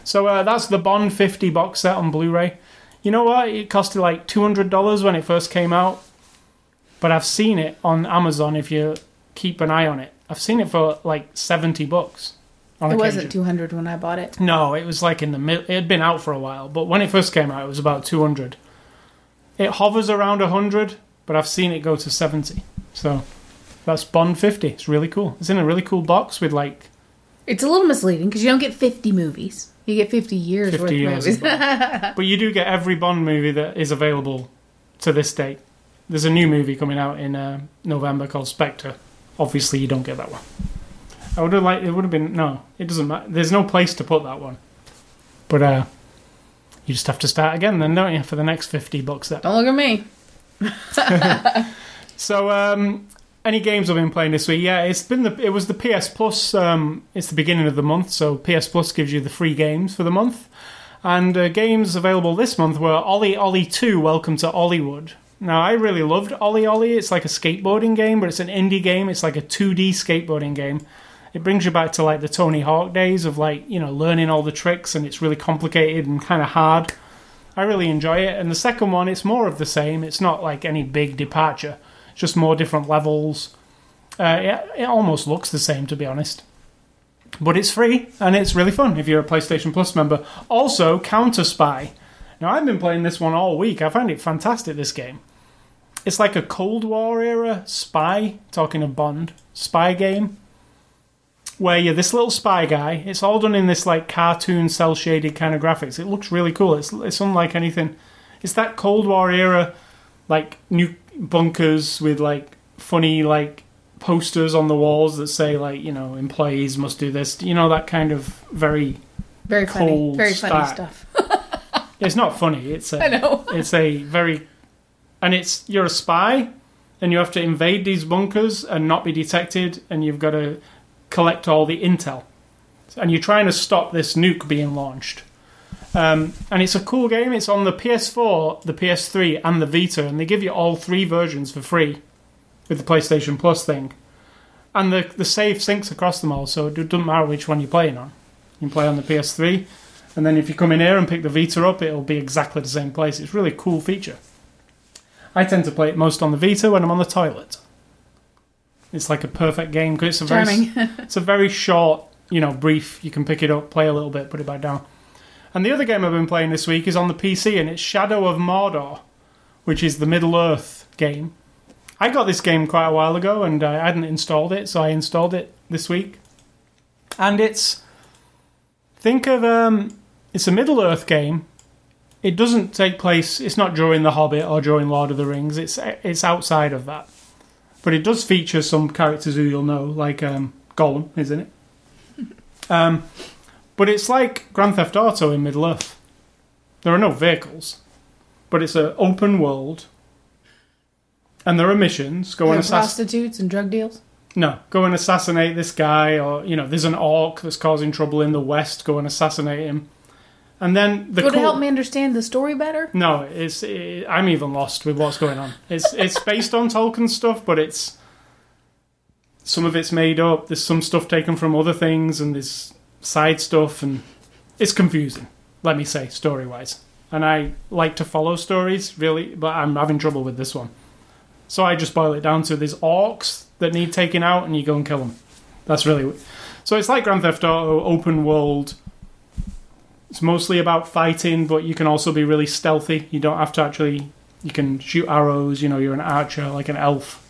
So uh, that's the Bond 50 box set on Blu-ray. You know what? It costed like two hundred dollars when it first came out, but I've seen it on Amazon. If you keep an eye on it, I've seen it for like seventy bucks. It occasion. wasn't 200 when I bought it. No, it was like in the middle. It had been out for a while, but when it first came out, it was about two hundred. It hovers around hundred, but I've seen it go to seventy. So that's Bond fifty. It's really cool. It's in a really cool box with like It's a little misleading because you don't get 50 movies. You get 50 years 50 worth years of movies. But you do get every Bond movie that is available to this date. There's a new movie coming out in uh, November called Spectre. Obviously, you don't get that one. I would have liked. It would have been no. It doesn't matter. There's no place to put that one. But uh, you just have to start again, then, don't you, for the next fifty bucks? That. don't look at me. So, um, any games I've been playing this week? Yeah, it's been the it was the PS Plus. Um, it's the beginning of the month, so PS Plus gives you the free games for the month. And uh, games available this month were OlliOlli Two: Welcome to Olliwood. Now, I really loved OlliOlli. It's like a skateboarding game, but it's an indie game. It's like a 2D skateboarding game. It brings you back to like the Tony Hawk days of like you know learning all the tricks, and it's really complicated and kind of hard. I really enjoy it. And the second one, it's more of the same. It's not like any big departure. Just more different levels. Uh, it, it almost looks the same, to be honest. But it's free and it's really fun if you're a PlayStation Plus member. Also, CounterSpy. Now, I've been playing this one all week. I find it fantastic, this game. It's like a Cold War era spy, talking of Bond, spy game where you're this little spy guy. It's all done in this like cartoon, cel shaded kind of graphics. It looks really cool. It's it's unlike anything. It's that Cold War era, like new bunkers with like funny like posters on the walls that say like you know employees must do this. You know that kind of very. Very funny. Very funny stuff. It's not funny. It's a, I know. it's a very and it's you're a spy and you have to invade these bunkers and not be detected and you've got to collect all the intel and you're trying to stop this nuke being launched um, and it's a cool game it's on the ps4 the ps3 and the vita and they give you all three versions for free with the playstation plus thing and the, the save syncs across them all so it doesn't matter which one you're playing on you can play on the ps3 and then if you come in here and pick the Vita up, it'll be exactly the same place. It's a really cool feature. I tend to play it most on the Vita when I'm on the toilet. It's like a perfect game because it's a very Charming. it's a very short, you know, brief. You can pick it up, play a little bit, put it back down. And the other game I've been playing this week is on the PC, and it's Shadow of Mordor, which is the Middle Earth game. I got this game quite a while ago, and I hadn't installed it, so I installed it this week. And it's think of um, it's a Middle Earth game. It doesn't take place. It's not during The Hobbit or during Lord of the Rings. It's it's outside of that, but it does feature some characters who you'll know, like um, Gollum, isn't it? Um, but it's like Grand Theft Auto in Middle Earth. There are no vehicles, but it's an open world, and there are missions. Go and assassinate. prostitutes and drug deals. No, go and assassinate this guy, or you know, there's an orc that's causing trouble in the west. Go and assassinate him, and then the Would it help me understand the story better? No, it's it, I'm even lost with what's going on. It's it's based on Tolkien stuff, but it's some of it's made up. There's some stuff taken from other things, and there's side stuff, and it's confusing. Let me say, story wise. And I like to follow stories really, but I'm having trouble with this one. So I just boil it down to there's orcs that need taking out, and you go and kill them. That's really so. It's like Grand Theft Auto, open world. It's mostly about fighting, but you can also be really stealthy. You don't have to actually. You can shoot arrows. You know, you're an archer, like an elf.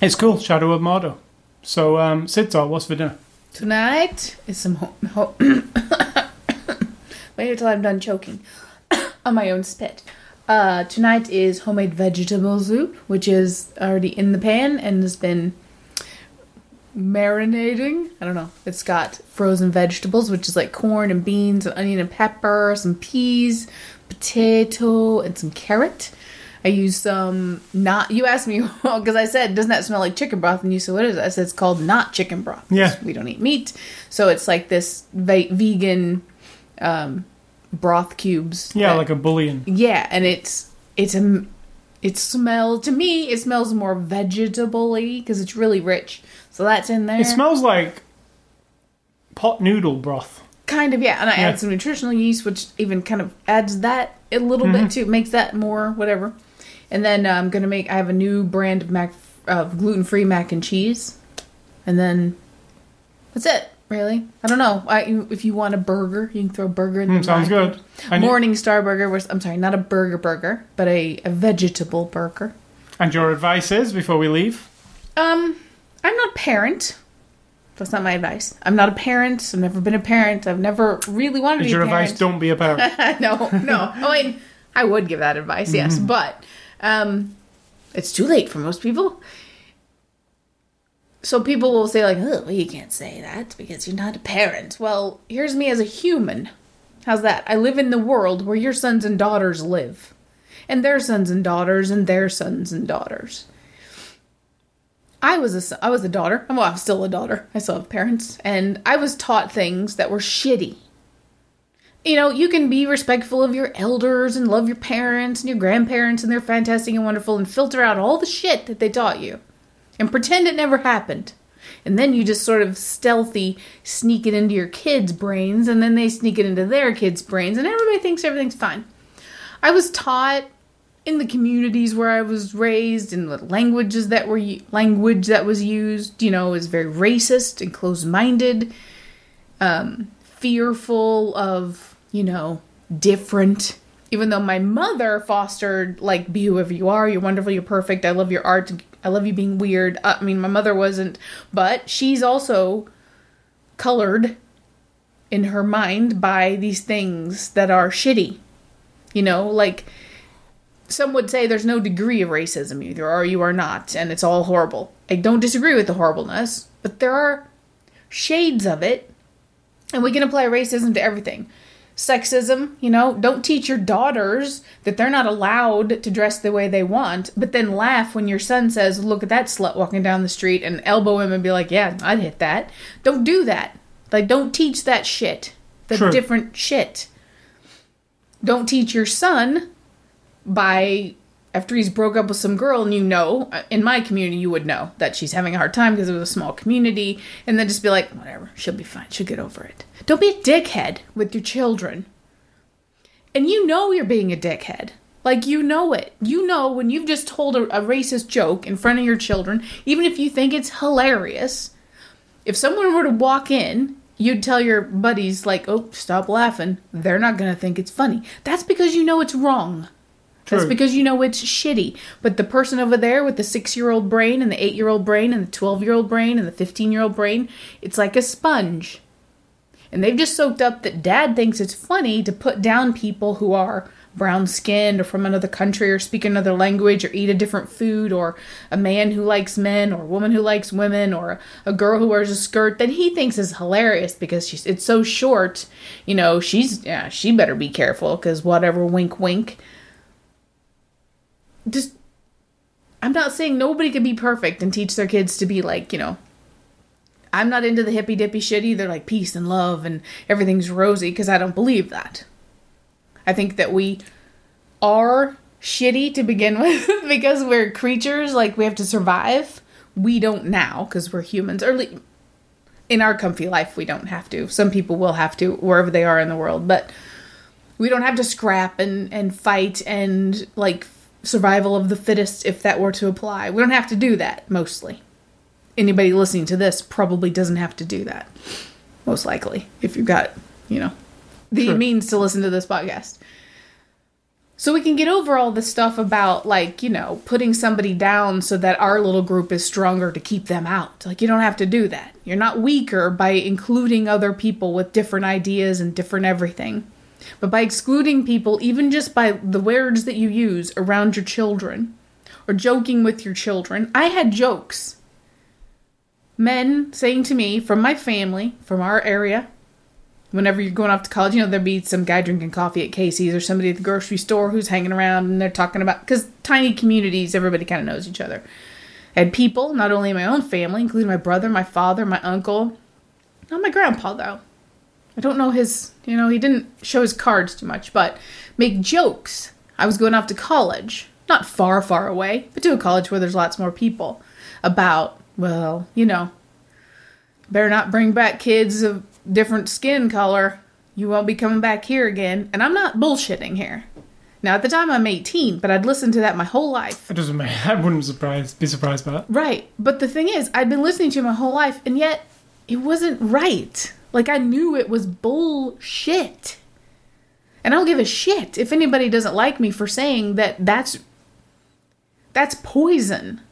It's cool, Shadow of Mordor. So, um, what's for dinner? Tonight is some. Ho- Wait until I'm done choking on my own spit. Uh, tonight is homemade vegetable soup, which is already in the pan and has been marinating. I don't know. It's got frozen vegetables, which is like corn and beans and onion and pepper, some peas, potato, and some carrot. I use some not. You asked me because I said, "Doesn't that smell like chicken broth?" And you said, "What is it?" I said, "It's called not chicken broth." Yeah. we don't eat meat, so it's like this ve- vegan um, broth cubes. Yeah, that- like a bouillon. yeah, and it's it's a it smells to me. It smells more vegetable-y because it's really rich. So that's in there. It smells like pot noodle broth. kind of yeah, and I Yeah. add some nutritional yeast, which even kind of adds that a little Mm-hmm. bit too, makes that more whatever. And then uh, I'm gonna make. I have a new brand of mac of gluten-free mac and cheese, and then that's it. Really, I don't know. I, if you want a burger, you can throw a burger in Mm, sounds good. And, Morning Star Burger. Was, I'm sorry, not a burger burger, but a, a vegetable burger. and your advice is before we leave? Um, I'm not a parent. That's not my advice. I'm not a parent. I've never been a parent. I've never really wanted to Is be your advice don't be a parent? no, no. I mean, I would give that advice, yes, Mm-hmm. but um, it's too late for most people. So people will say like, "Oh, well, you can't say that because you're not a parent." Well, here's me as a human. How's that? I live in the world where your sons and daughters live, and their sons and daughters, and their sons and daughters. I was a I was a daughter. Well, I'm still a daughter. I still have parents, and I was taught things that were shitty you know, you can be respectful of your elders and love your parents and your grandparents and they're fantastic and wonderful and filter out all the shit that they taught you and pretend it never happened. And then you just sort of stealthy sneak it into your kids' brains and then they sneak it into their kids' brains and everybody thinks everything's fine. I was taught in the communities where I was raised and the languages that were language that was used, you know, is very racist and closed-minded, um, fearful of you know, different. Even though my mother fostered, like, be whoever you are, you're wonderful, you're perfect, I love your art, I love you being weird. Uh, I mean, my mother wasn't, but she's also colored in her mind by these things that are shitty. You know, like, some would say there's no degree of racism, either are or you are not, and it's all horrible. I don't disagree with the horribleness, but there are shades of it, and we can apply racism to everything sexism, you know, don't teach your daughters that they're not allowed to dress the way they want, but then laugh when your son says, Look at that slut walking down the street and elbow him and be like, Yeah, I'd hit that. Don't do that. Like, don't teach that shit. The True. different shit. Don't teach your son by after he's broke up with some girl and you know uh, in my community you would know that she's having a hard time because it was a small community and then just be like whatever she'll be fine. She'll get over it. Don't be a dickhead with your children. And you know you're being a dickhead. Like you know it. You know when you've just told a, a racist joke in front of your children even if you think it's hilarious if someone were to walk in you'd tell your buddies like oh stop laughing. They're not to think it's funny. That's because you know it's wrong that's because you know it's shitty. But the person over there with the six year old brain and the eight year old brain and the 12 year old brain and the 15 year old brain, it's like a sponge. And they've just soaked up that dad thinks it's funny to put down people who are brown skinned or from another country or speak another language or eat a different food or a man who likes men or a woman who likes women or a girl who wears a skirt that he thinks is hilarious because she's it's so short you know she's yeah she better be careful because whatever wink wink just I'm not saying nobody can be perfect and teach their kids to be like, you know, I'm not into the hippy dippy shit either, like peace and love and everything's rosy, because I don't believe that. I think that we are shitty to begin with because we're creatures, like we have to survive. We don't now because we're humans. Le- in our comfy life, we don't have to. Some people will have to wherever they are in the world, but we don't have to scrap and, and fight and like survival of the fittest if that were to apply. We don't have to do that mostly. Anybody listening to this probably doesn't have to do that. Most likely, if you've got, you know, the Sure. means to listen to this podcast. So we can get over all this stuff about like, you know, putting somebody down so that our little group is stronger to keep them out. Like you don't have to do that. You're not weaker by including other people with different ideas and different everything. But by excluding people, even just by the words that you use around your children or joking with your children, I had jokes. Men saying to me from my family, from our area, whenever you're going off to college, you know, there'd be some guy drinking coffee at Casey's or somebody at the grocery store who's hanging around and they're talking about, because tiny communities, everybody kind of knows each other. Had people, not only in my own family, including my brother, my father, my uncle, not my grandpa, though. I don't know his, you know, he didn't show his cards too much, but make jokes. I was going off to college, not far, far away, but to a college where there's lots more people, about, well, you know, better not bring back kids of different skin color. You won't be coming back here again. And I'm not bullshitting here. Now, at the time, I'm 18, but I'd listened to that my whole life. It doesn't matter. I wouldn't surprise, be surprised by that. Right. But the thing is, I'd been listening to it my whole life, and yet it wasn't right. Like, I knew it was bullshit. And I don't give a shit if anybody doesn't like me for saying that that's that's poison.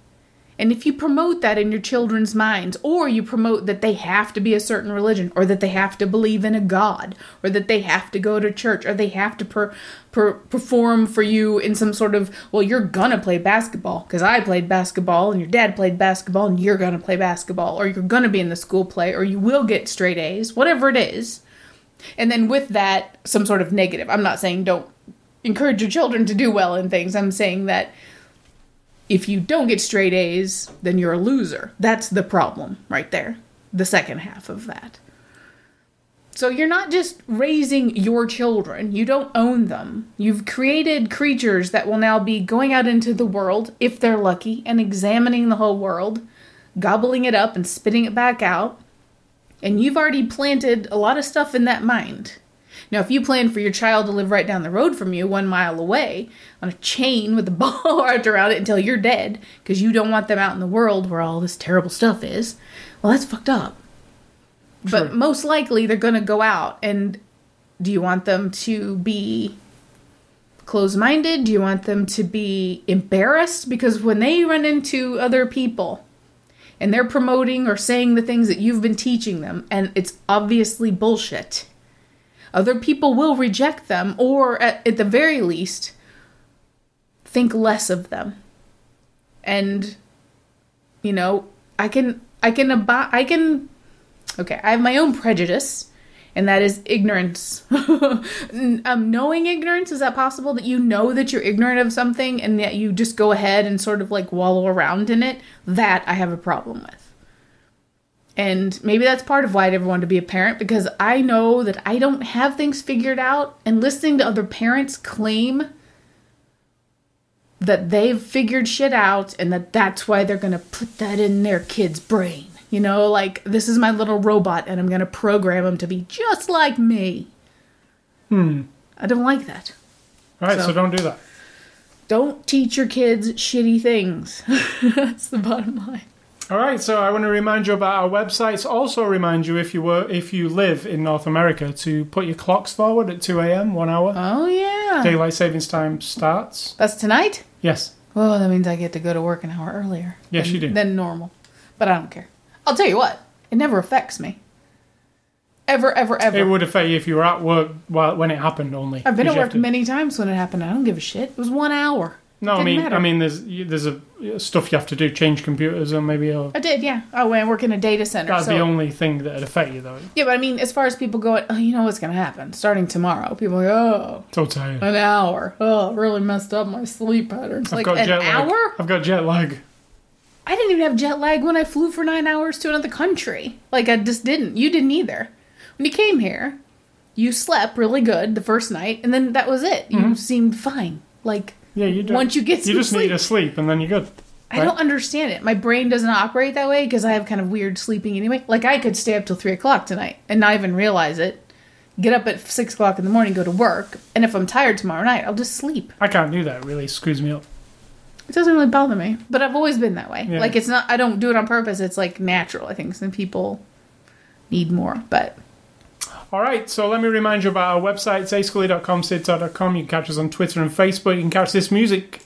And if you promote that in your children's minds, or you promote that they have to be a certain religion, or that they have to believe in a God, or that they have to go to church, or they have to per, per, perform for you in some sort of, well, you're gonna play basketball, because I played basketball, and your dad played basketball, and you're gonna play basketball, or you're gonna be in the school play, or you will get straight A's, whatever it is. And then with that, some sort of negative. I'm not saying don't encourage your children to do well in things, I'm saying that if you don't get straight A's, then you're a loser. That's the problem right there. The second half of that. So you're not just raising your children, you don't own them. You've created creatures that will now be going out into the world, if they're lucky, and examining the whole world, gobbling it up and spitting it back out. And you've already planted a lot of stuff in that mind. Now, if you plan for your child to live right down the road from you, one mile away, on a chain with a ball wrapped around it until you're dead, because you don't want them out in the world where all this terrible stuff is, well, that's fucked up. But most likely they're going to go out. And do you want them to be closed minded? Do you want them to be embarrassed? Because when they run into other people, and they're promoting or saying the things that you've been teaching them, and it's obviously bullshit. Other people will reject them, or at, at the very least, think less of them. And, you know, I can, I can, ab- I can, okay, I have my own prejudice, and that is ignorance. um, knowing ignorance, is that possible that you know that you're ignorant of something and that you just go ahead and sort of like wallow around in it? That I have a problem with. And maybe that's part of why I never wanted to be a parent because I know that I don't have things figured out. And listening to other parents claim that they've figured shit out and that that's why they're going to put that in their kid's brain. You know, like, this is my little robot and I'm going to program him to be just like me. Hmm. I don't like that. All right, so, So- don't do that. Don't teach your kids shitty things. that's the bottom line. All right, so I want to remind you about our websites. Also, remind you if you were if you live in North America to put your clocks forward at two a.m. one hour. Oh, yeah. Daylight savings time starts. That's tonight? Yes. Oh, that means I get to go to work an hour earlier. Yes, than, you do. Than normal. But I don't care. I'll tell you what, it never affects me. Ever, ever, ever. It would affect you if you were at work while when it happened only. I've been at work to- many times when it happened. I don't give a shit. It was one hour. No, I mean, matter. I mean, there's there's a stuff you have to do, change computers, or maybe or I did, yeah. Oh, I work in a data center. that's so. the only thing that'd affect you though. yeah, but I mean, as far as people going, oh, you know what's going to happen starting tomorrow. People are like, oh, So tired. an hour. Oh, it really messed up my sleep patterns. I've like got an jet lag. hour? I've got jet lag. I didn't even have jet lag when I flew for nine hours to another country. Like, I just didn't. You didn't either. When you came here, you slept really good the first night, and then that was it. You mm-hmm. seemed fine. Like, Yeah, you don't. once you get sleep. you just sleep. need to sleep, and then you're good. I don't understand it. My brain doesn't operate that way because I have kind of weird sleeping anyway. Like, I could stay up till three o'clock tonight and not even realize it. Get up at six o'clock in the morning, go to work, and if I'm tired tomorrow night, I'll just sleep. I can't do that. It really screws me up. It doesn't really bother me, but I've always been that way. Yeah. Like it's not I don't do it on purpose. It's like natural. I think some people need more, but All right, so let me remind you about our website, ascully.com, sidtalk.com. You can catch us on Twitter and Facebook. You can catch this music,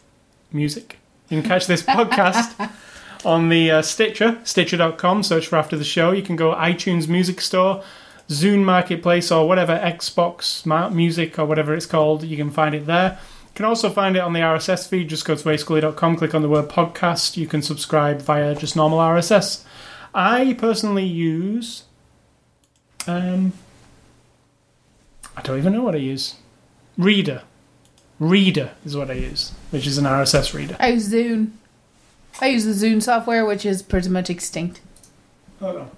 music. You can catch this podcast on the uh, Stitcher, stitcher.com. Search for After the Show. You can go iTunes Music Store, Zune Marketplace, or whatever, Xbox Music, or whatever it's called. You can find it there. You can also find it on the RSS feed. Just go to ascully.com, click on the word podcast. You can subscribe via just normal RSS. I personally use um, don't even know what I use. Reader. Reader is what I use, which is an RSS reader. I use Zune. I use the Zune software, which is pretty much extinct. Oh, no.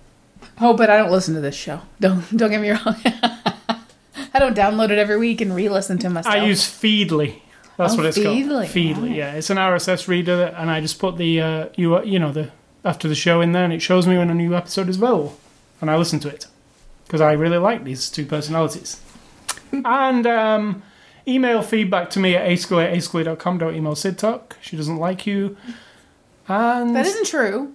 Oh, but I don't listen to this show. Don't don't get me wrong. I don't download it every week and re-listen to myself. I use Feedly. That's Oh, what it's Feedly. called. Feedly, yeah. It's an RSS reader, and I just put the uh, you you know the after the show in there, and it shows me when a new episode is available, and I listen to it because I really like these two personalities. And um, email feedback to me at ascully at ascully.com. Don't email Sid Talk. She doesn't like you. And That isn't true.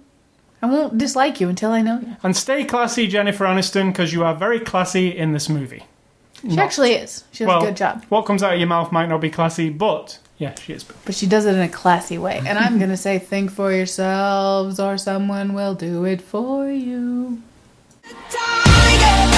I won't dislike you until I know you. and stay classy, Jennifer Aniston, because you are very classy in this movie. She actually is. She does Well, a good job. What comes out of your mouth might not be classy, but yeah, she is. But she does it in a classy way. And I'm going to say, think for yourselves or someone will do it for you. Time